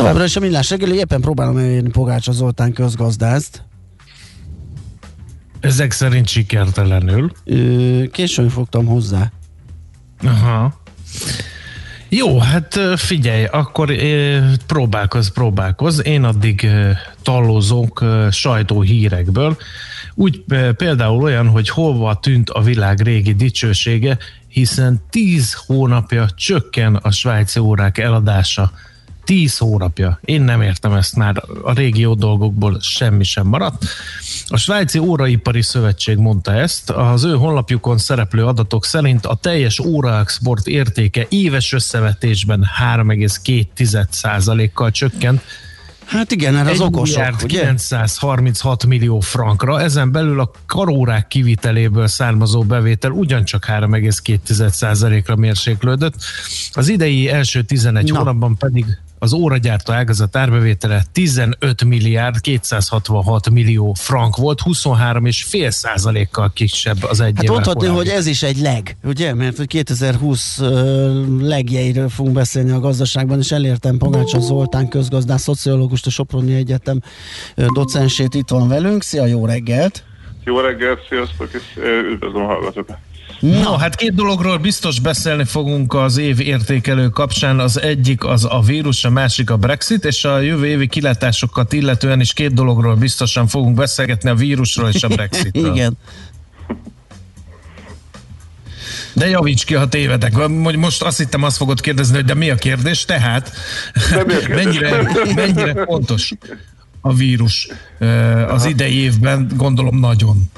Továbbra is a millás reggeli, éppen próbálom elérni Pogácsa Zoltán közgazdászt. Ezek szerint sikertelenül. Ö, későn fogtam hozzá. Aha. Jó, hát figyelj, akkor próbálkoz, próbálkoz. Én addig ö, sajtóhírekből. Úgy például olyan, hogy hova tűnt a világ régi dicsősége, hiszen tíz hónapja csökken a svájci órák eladása. Tíz hónapja. Én nem értem ezt már, a régi jó dolgokból semmi sem maradt. A Svájci Óraipari Szövetség mondta ezt. Az ő honlapjukon szereplő adatok szerint a teljes óraexport értéke éves összevetésben 3,2%-kal csökkent. Hát igen, erre az okosok, ugye? 936 millió frankra, ezen belül a karórák kiviteléből származó bevétel ugyancsak 3,2%-ra mérséklődött. Az idei első 11 Na. hónapban pedig az óragyártó ágazat árbevétele 15 milliárd 266 millió frank volt, 23,5 százalékkal kisebb az egy Hát évvel mondhatni, korábbi. hogy ez is egy leg, ugye? Mert hogy 2020 ö, legjeiről fogunk beszélni a gazdaságban, és elértem Pogácsa Zoltán közgazdás, szociológust, a Soproni Egyetem docensét itt van velünk. Szia, jó reggelt! Jó reggelt, sziasztok, és üdvözlöm a hallgatókat. No, hát két dologról biztos beszélni fogunk az év értékelő kapcsán. Az egyik az a vírus, a másik a Brexit, és a jövő évi kilátásokat illetően is két dologról biztosan fogunk beszélgetni, a vírusról és a Brexitről. Igen. De javíts ki, ha tévedek. Mo- Most azt hittem, azt fogod kérdezni, hogy de mi a kérdés? Tehát mennyire, mennyire fontos a vírus az idei évben, gondolom nagyon.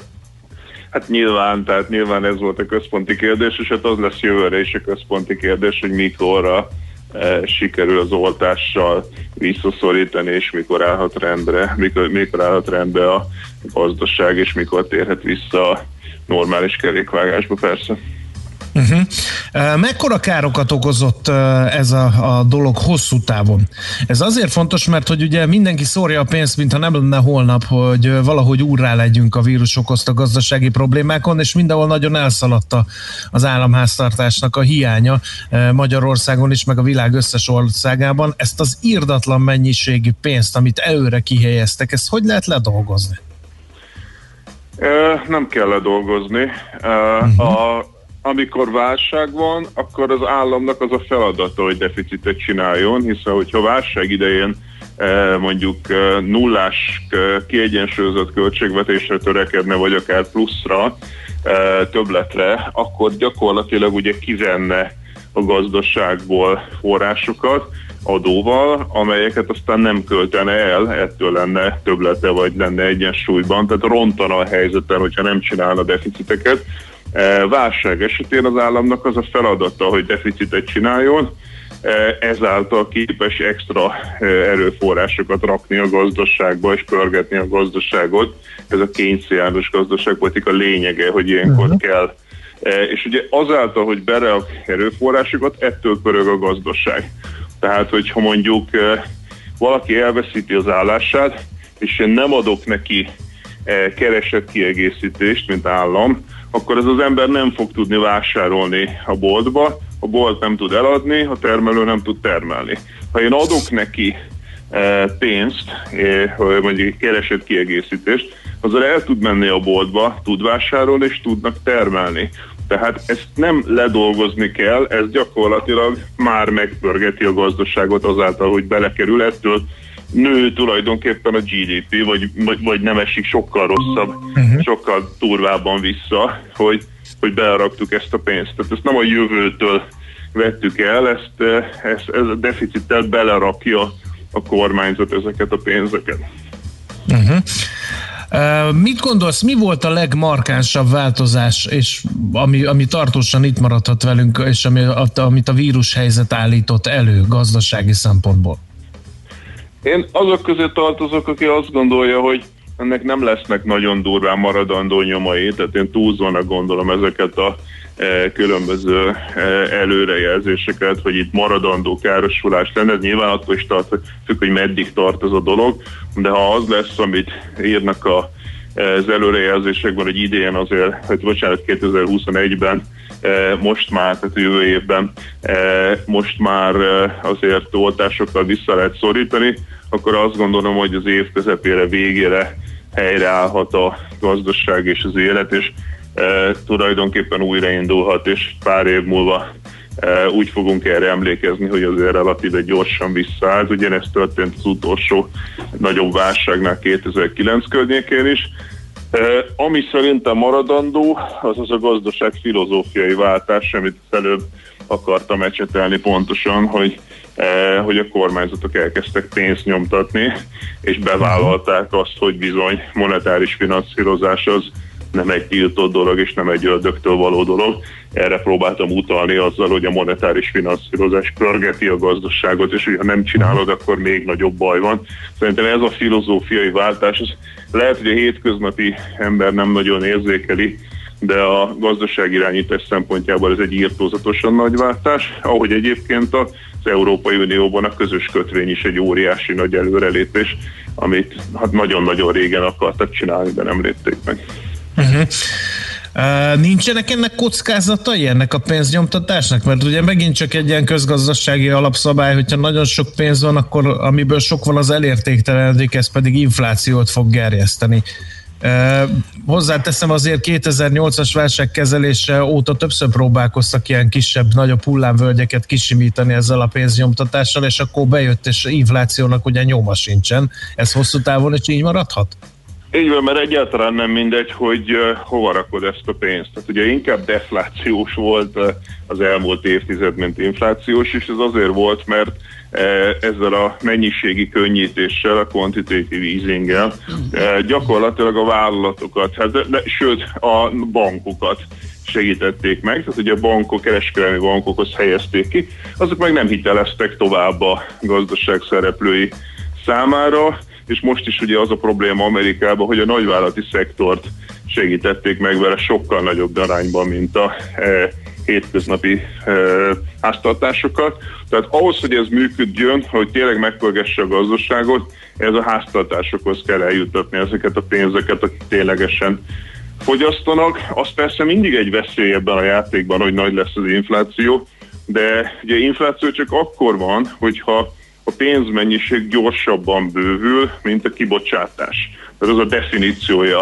Hát nyilván, tehát nyilván ez volt a központi kérdés, és hát az lesz jövőre is a központi kérdés, hogy mikorra e, sikerül az oltással visszaszorítani, és mikor állhat rendre, mikor, mikor állhat rendbe a gazdaság, és mikor térhet vissza a normális kerékvágásba persze. Uh-huh. Mekkora károkat okozott ez a, a dolog hosszú távon? Ez azért fontos, mert hogy ugye mindenki szórja a pénzt, mintha nem lenne holnap, hogy valahogy úrrá legyünk a vírus okozta gazdasági problémákon, és mindenhol nagyon elszaladt az államháztartásnak a hiánya Magyarországon is, meg a világ összes országában. Ezt az írdatlan mennyiségű pénzt, amit előre kihelyeztek, ezt hogy lehet ledolgozni? Nem kell ledolgozni. Uh-huh. A amikor válság van, akkor az államnak az a feladata, hogy deficitet csináljon, hiszen hogyha válság idején eh, mondjuk eh, nullás eh, kiegyensúlyozott költségvetésre törekedne, vagy akár pluszra, többletre, akkor gyakorlatilag ugye kivenne a gazdaságból forrásokat adóval, amelyeket aztán nem költene el, ettől lenne többlete, vagy lenne egyensúlyban, tehát rontana a helyzeten, hogyha nem csinálna deficiteket. E, válság esetén az államnak az a feladata, hogy deficitet csináljon, e, ezáltal képes extra e, erőforrásokat rakni a gazdaságba és pörgetni a gazdaságot. Ez a kényszerjános gazdaságpolitika lényege, hogy ilyenkor uh-huh. kell. És ugye azáltal, hogy berak erőforrásokat, ettől pörög a gazdaság. Tehát, hogyha mondjuk valaki elveszíti az állását, és én nem adok neki keresett kiegészítést, mint állam, akkor ez az ember nem fog tudni vásárolni a boltba, a bolt nem tud eladni, a termelő nem tud termelni. Ha én adok neki e, pénzt, e, mondjuk keresett kiegészítést, azzal el tud menni a boltba, tud vásárolni és tudnak termelni. Tehát ezt nem ledolgozni kell, ez gyakorlatilag már megpörgeti a gazdaságot azáltal, hogy belekerül ettől nő tulajdonképpen a GDP, vagy, vagy, vagy nem esik sokkal rosszabb, uh-huh. sokkal turvábban vissza, hogy, hogy beraktuk ezt a pénzt. Tehát ezt nem a jövőtől vettük el, ezt, ezt ez a deficittel belerakja a kormányzat ezeket a pénzeket. Uh-huh. Uh, mit gondolsz, mi volt a legmarkánsabb változás, és ami, ami tartósan itt maradhat velünk, és ami, amit a vírus helyzet állított elő gazdasági szempontból? Én azok közé tartozok, aki azt gondolja, hogy ennek nem lesznek nagyon durván maradandó nyomai, tehát én túlzónak gondolom ezeket a e, különböző e, előrejelzéseket, hogy itt maradandó károsulás lenne. Ez nyilván attól is tart, függ, hogy meddig tart ez a dolog, de ha az lesz, amit írnak a, az előrejelzésekben, hogy idén azért, hogy bocsánat, 2021-ben e, most már, tehát jövő évben most már azért oltásokkal vissza lehet szorítani, akkor azt gondolom, hogy az év közepére, végére helyreállhat a gazdaság és az élet, és e, tulajdonképpen újraindulhat, és pár év múlva úgy fogunk erre emlékezni, hogy azért relatíve gyorsan visszaállt. Ugyanezt történt az utolsó nagyobb válságnál 2009 környékén is. Ami szerintem maradandó, az az a gazdaság filozófiai váltás, amit előbb akartam ecsetelni pontosan, hogy hogy a kormányzatok elkezdtek pénzt nyomtatni, és bevállalták azt, hogy bizony monetáris finanszírozás az nem egy tiltott dolog, és nem egy ördögtől való dolog. Erre próbáltam utalni azzal, hogy a monetáris finanszírozás pörgeti a gazdaságot, és hogyha nem csinálod, akkor még nagyobb baj van. Szerintem ez a filozófiai váltás, az lehet, hogy a hétköznapi ember nem nagyon érzékeli, de a gazdaságirányítás szempontjából ez egy írtózatosan nagy váltás, ahogy egyébként a Európai Unióban a közös kötvény is egy óriási nagy előrelépés, amit hát nagyon-nagyon régen akartak csinálni, de nem lépték meg. Uh-huh. Uh, nincsenek ennek kockázatai ennek a pénznyomtatásnak? Mert ugye megint csak egy ilyen közgazdasági alapszabály, hogyha nagyon sok pénz van, akkor amiből sok van az elértéktelenedik, ez pedig inflációt fog gerjeszteni. Hozzáteszem azért 2008-as válság kezelése óta többször próbálkoztak ilyen kisebb, nagyobb hullámvölgyeket kisimítani ezzel a pénznyomtatással, és akkor bejött, és inflációnak ugye nyoma sincsen. Ez hosszú távon is így maradhat? Így van, mert egyáltalán nem mindegy, hogy uh, hova rakod ezt a pénzt. Tehát ugye inkább deflációs volt uh, az elmúlt évtized, mint inflációs, és ez azért volt, mert uh, ezzel a mennyiségi könnyítéssel, a quantitative easing gyakorlatilag a vállalatokat, hát, de, sőt a bankokat segítették meg, tehát ugye bankok, kereskedelmi bankokhoz helyezték ki, azok meg nem hiteleztek tovább a gazdaság szereplői számára, és most is ugye az a probléma Amerikában, hogy a nagyvállalati szektort segítették meg vele sokkal nagyobb arányban, mint a e, hétköznapi e, háztartásokat. Tehát ahhoz, hogy ez működjön, hogy tényleg megpörgesse a gazdaságot, ez a háztartásokhoz kell eljutatni ezeket a pénzeket, akik ténylegesen fogyasztanak. Az persze mindig egy veszély ebben a játékban, hogy nagy lesz az infláció, de ugye infláció csak akkor van, hogyha a pénzmennyiség gyorsabban bővül, mint a kibocsátás. Tehát az a definíciója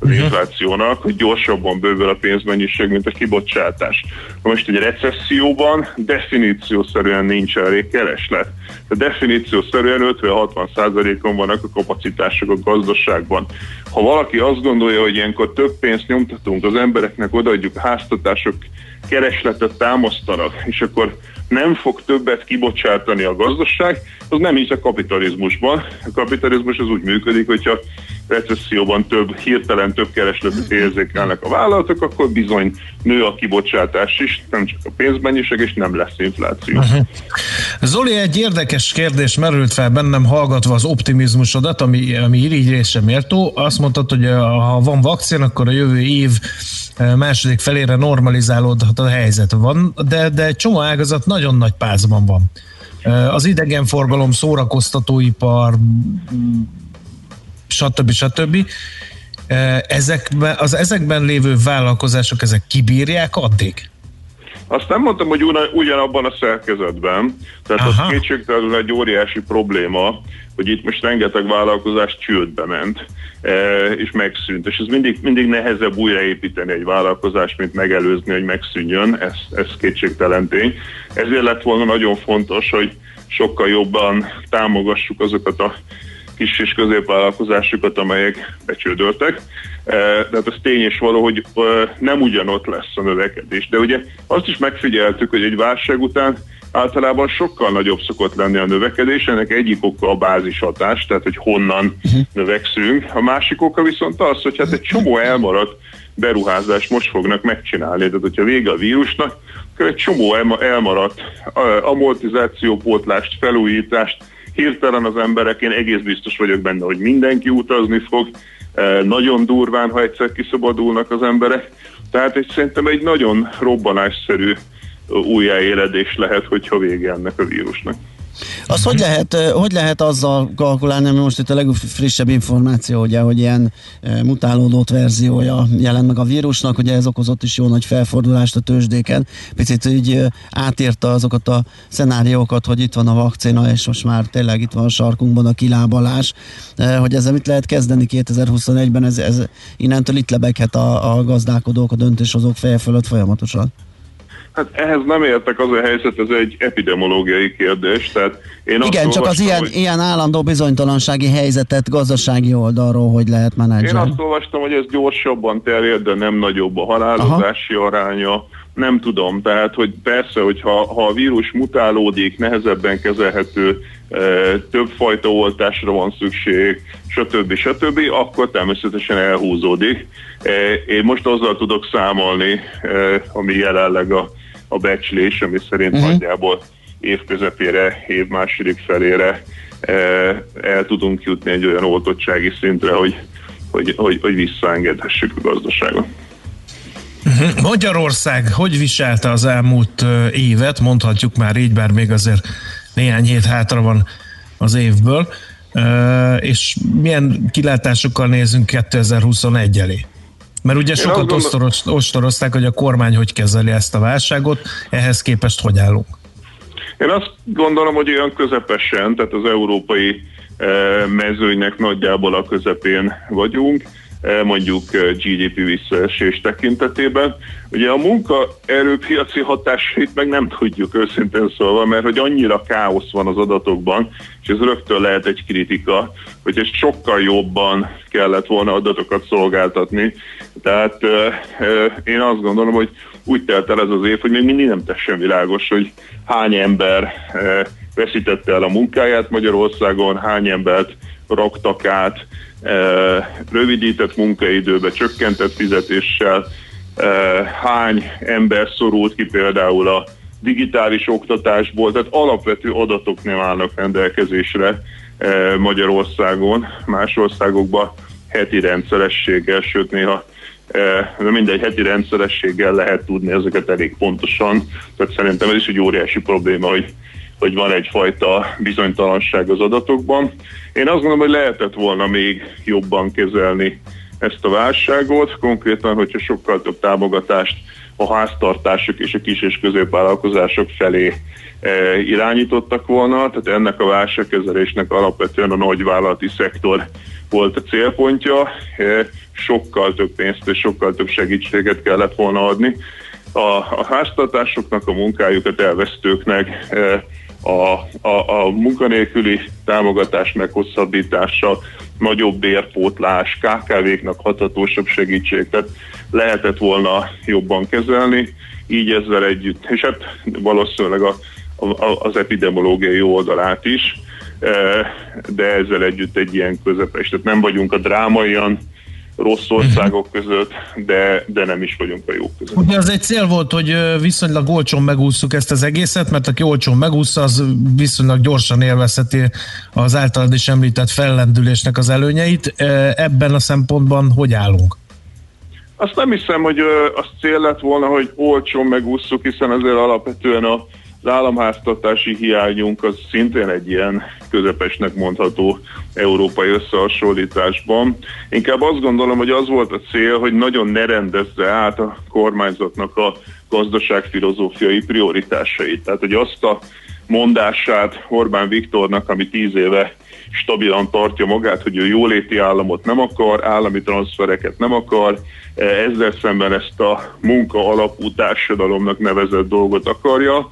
az uh-huh. inflációnak, hogy gyorsabban bővül a pénzmennyiség, mint a kibocsátás. Most egy recesszióban definíciószerűen nincs elég kereslet. De definíciószerűen 50-60 százalékon vannak a kapacitások a gazdaságban. Ha valaki azt gondolja, hogy ilyenkor több pénzt nyomtatunk, az embereknek odaadjuk a háztatások keresletet támasztanak, és akkor nem fog többet kibocsátani a gazdaság, az nem így a kapitalizmusban. A kapitalizmus az úgy működik, hogyha recesszióban több, hirtelen több keresletet érzékelnek a vállalatok, akkor bizony nő a kibocsátás is, nem csak a pénzmennyiség, és nem lesz infláció. Uh-huh. Zoli, egy érdekes kérdés merült fel bennem hallgatva az optimizmusodat, ami, ami irigyésre méltó. Azt mondtad, hogy ha van vakcin, akkor a jövő év második felére normalizálódhat a helyzet. Van, de, de csomó ágazat nagyon nagy pázban van. Az idegenforgalom, szórakoztatóipar, stb. stb. Ezekben, az ezekben lévő vállalkozások, ezek kibírják addig? Azt nem mondtam, hogy ugyanabban a szerkezetben, tehát Aha. az kétségtelenül egy óriási probléma, hogy itt most rengeteg vállalkozás csődbe ment, és megszűnt. És ez mindig, mindig nehezebb újraépíteni egy vállalkozást, mint megelőzni, hogy megszűnjön, ez, ez kétségtelen tény. Ezért lett volna nagyon fontos, hogy sokkal jobban támogassuk azokat a kis és középvállalkozásokat, amelyek becsődöltek. Tehát az tény és való, hogy nem ugyanott lesz a növekedés. De ugye azt is megfigyeltük, hogy egy válság után általában sokkal nagyobb szokott lenni a növekedés, ennek egyik oka a bázis hatás, tehát hogy honnan uh-huh. növekszünk. A másik oka viszont az, hogy hát egy csomó elmaradt beruházást most fognak megcsinálni. Tehát, hogyha vége a vírusnak, akkor egy csomó elmaradt amortizációpótlást, felújítást, hirtelen az emberek, én egész biztos vagyok benne, hogy mindenki utazni fog, e, nagyon durván, ha egyszer kiszabadulnak az emberek. Tehát egy, szerintem egy nagyon robbanásszerű újjáéledés lehet, hogyha vége ennek a vírusnak. Az hogy lehet, hogy lehet azzal kalkulálni, ami most itt a legfrissebb információ, ugye, hogy ilyen mutálódott verziója jelent meg a vírusnak, ugye ez okozott is jó nagy felfordulást a tőzsdéken. Picit így átírta azokat a szenáriókat, hogy itt van a vakcina, és most már tényleg itt van a sarkunkban a kilábalás, hogy ezzel mit lehet kezdeni 2021-ben, ez, ez innentől itt lebeghet a, a gazdálkodók, a döntéshozók feje fölött folyamatosan. Hát ehhez nem értek, az a helyzet, ez egy epidemiológiai kérdés. Tehát én Igen, csak az ilyen, hogy... ilyen állandó bizonytalansági helyzetet gazdasági oldalról hogy lehet menedzselni. Én azt olvastam, hogy ez gyorsabban terjed, de nem nagyobb a halálozási Aha. aránya. Nem tudom, tehát hogy persze, hogy ha, ha a vírus mutálódik, nehezebben kezelhető, e, többfajta oltásra van szükség, stb. stb., akkor természetesen elhúzódik. E, én most azzal tudok számolni, e, ami jelenleg a a becslés, ami szerint uh-huh. nagyjából év közepére, év második felére e, el tudunk jutni egy olyan oltottsági szintre, hogy, hogy, hogy, hogy visszaengedhessük a gazdaságot. Uh-huh. Magyarország hogy viselte az elmúlt évet, mondhatjuk már így, bár még azért néhány hét hátra van az évből, és milyen kilátásokkal nézünk 2021 elé? Mert ugye sokat gondol... ostorozták, hogy a kormány hogy kezeli ezt a válságot, ehhez képest hogy állunk? Én azt gondolom, hogy olyan közepesen, tehát az európai eh, mezőnynek nagyjából a közepén vagyunk. Eh, mondjuk eh, GDP visszaesés tekintetében. Ugye a munkaerőpiaci hatásait meg nem tudjuk őszintén szólva, mert hogy annyira káosz van az adatokban, és ez rögtön lehet egy kritika, hogy ez sokkal jobban kellett volna adatokat szolgáltatni. Tehát én azt gondolom, hogy úgy telt el ez az év, hogy még mindig nem tessen világos, hogy hány ember veszítette el a munkáját Magyarországon, hány embert raktak át, rövidített munkaidőbe, csökkentett fizetéssel, hány ember szorult ki például a digitális oktatásból, tehát alapvető adatok nem állnak rendelkezésre Magyarországon, más országokban heti rendszerességgel, sőt néha de mindegy heti rendszerességgel lehet tudni ezeket elég pontosan. Tehát szerintem ez is egy óriási probléma, hogy hogy van egyfajta bizonytalanság az adatokban. Én azt gondolom, hogy lehetett volna még jobban kezelni ezt a válságot, konkrétan, hogyha sokkal több támogatást a háztartások és a kis és középvállalkozások felé e, irányítottak volna, tehát ennek a válságkezelésnek alapvetően a nagyvállalati szektor volt a célpontja, e, sokkal több pénzt és sokkal több segítséget kellett volna adni. A, a háztartásoknak, a munkájukat elvesztőknek e, a, a, a munkanélküli támogatás meghosszabbítása, nagyobb bérpótlás, KKV-knak hatatósabb segítség, tehát lehetett volna jobban kezelni, így ezzel együtt, és hát valószínűleg a, a, az epidemiológiai oldalát is, e, de ezzel együtt egy ilyen közepes, tehát nem vagyunk a drámaian rossz országok között, de, de nem is vagyunk a jók között. Ugye az egy cél volt, hogy viszonylag olcsón megúsztuk ezt az egészet, mert aki olcsón megúszza, az viszonylag gyorsan élvezheti az általad is említett fellendülésnek az előnyeit. Ebben a szempontban hogy állunk? Azt nem hiszem, hogy az cél lett volna, hogy olcsón megúsztuk, hiszen ezért alapvetően a az államháztartási hiányunk az szintén egy ilyen közepesnek mondható európai összehasonlításban. Inkább azt gondolom, hogy az volt a cél, hogy nagyon ne rendezze át a kormányzatnak a gazdaságfilozófiai prioritásait. Tehát, hogy azt a mondását Orbán Viktornak, ami tíz éve stabilan tartja magát, hogy ő jóléti államot nem akar, állami transfereket nem akar, ezzel szemben ezt a munka alapú társadalomnak nevezett dolgot akarja,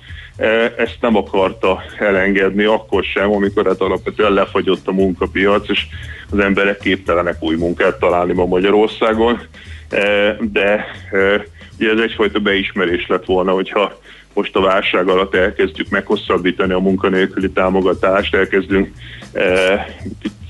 ezt nem akarta elengedni akkor sem, amikor hát alapvetően lefagyott a munkapiac, és az emberek képtelenek új munkát találni ma Magyarországon, e, de e, ugye ez egyfajta beismerés lett volna, hogyha most a válság alatt elkezdjük meghosszabbítani a munkanélküli támogatást, elkezdünk e,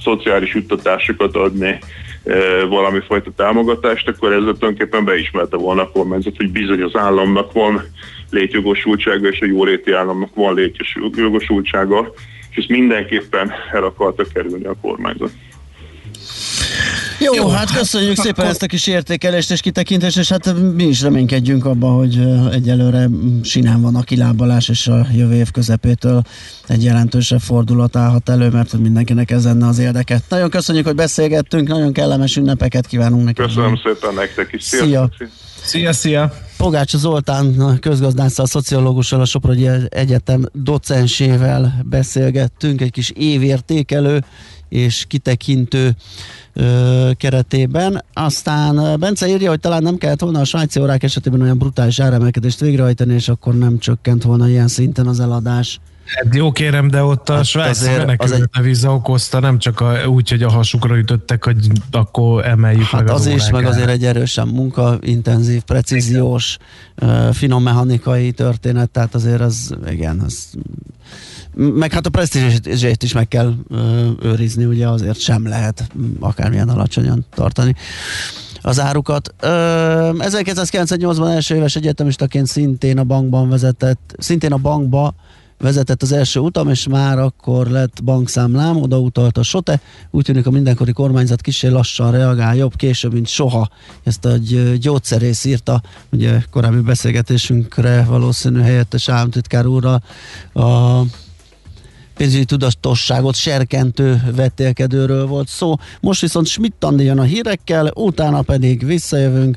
szociális juttatásokat adni, e, valami fajta támogatást, akkor ezzel tulajdonképpen beismerte volna a kormányzat, hogy bizony az államnak van létjogosultsága, és a jóléti államnak van létjogosultsága, és ezt mindenképpen el akarta kerülni a kormányzat. Jó, Jó hát, hát köszönjük hát, szépen akkor... ezt a kis értékelést és kitekintést, és hát mi is reménykedjünk abban, hogy egyelőre sinán van a kilábalás, és a jövő év közepétől egy jelentősebb fordulat állhat elő, mert mindenkinek ez lenne az érdeke. Nagyon köszönjük, hogy beszélgettünk, nagyon kellemes ünnepeket kívánunk nekik. Köszönöm szépen nektek is. Szia! Szia! Szia, szia! Pogács Zoltán, a közgazdásszal, a Szoprológussal, a Soprogyi Egyetem docensével beszélgettünk, egy kis évértékelő és kitekintő ö, keretében. Aztán Bence írja, hogy talán nem kellett volna a svájci órák esetében olyan brutális áremelkedést végrehajtani, és akkor nem csökkent volna ilyen szinten az eladás. Hát jó kérem, de ott a hát svájci menekült egy... víza okozta, nem csak a, úgy, hogy a hasukra ütöttek, hogy akkor emeljük hát meg az, az is, meg azért egy erősen munkaintenzív, precíziós, finom mechanikai történet, tehát azért az, igen, az meg hát a presztízsét is meg kell őrizni, ugye azért sem lehet akármilyen alacsonyan tartani az árukat. 1998-ban első éves egyetemistaként szintén a bankban vezetett, szintén a bankba vezetett az első utam, és már akkor lett bankszámlám, oda utalt a SOTE, úgy tűnik a mindenkori kormányzat kicsi lassan reagál, jobb később, mint soha. Ezt egy gyógyszerész írta, ugye korábbi beszélgetésünkre valószínű helyettes államtitkár úrra a pénzügyi tudatosságot serkentő vetélkedőről volt szó. Most viszont Schmidt jön a hírekkel, utána pedig visszajövünk,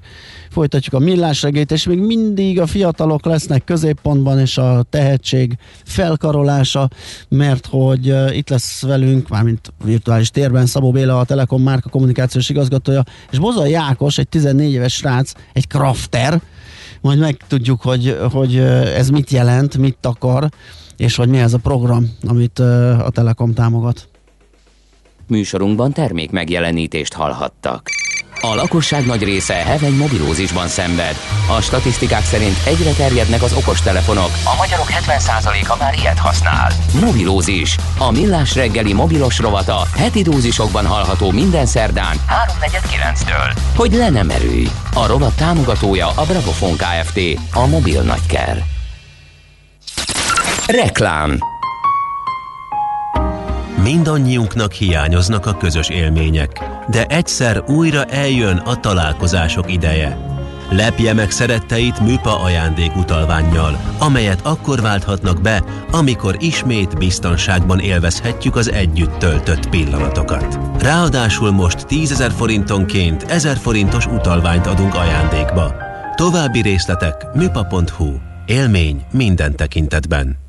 folytatjuk a millásregét, és még mindig a fiatalok lesznek középpontban, és a tehetség felkarolása, mert hogy itt lesz velünk, mármint virtuális térben Szabó Béla, a Telekom márka kommunikációs igazgatója, és Boza Jákos, egy 14 éves srác, egy crafter, majd megtudjuk, hogy, hogy ez mit jelent, mit akar, és hogy mi ez a program, amit a Telekom támogat. Műsorunkban termék megjelenítést hallhattak. A lakosság nagy része heveny mobilózisban szenved. A statisztikák szerint egyre terjednek az okostelefonok. A magyarok 70%-a már ilyet használ. Mobilózis. A millás reggeli mobilos rovata heti dózisokban hallható minden szerdán 3.49-től. Hogy le nem erőj. A rovat támogatója a Bravofon Kft. A mobil nagyker. Reklám Mindannyiunknak hiányoznak a közös élmények, de egyszer újra eljön a találkozások ideje. Lepje meg szeretteit műpa ajándékutalványjal, amelyet akkor válthatnak be, amikor ismét biztonságban élvezhetjük az együtt töltött pillanatokat. Ráadásul most 10 000 forintonként 1000 forintos utalványt adunk ajándékba. További részletek műpa.hu. Élmény minden tekintetben.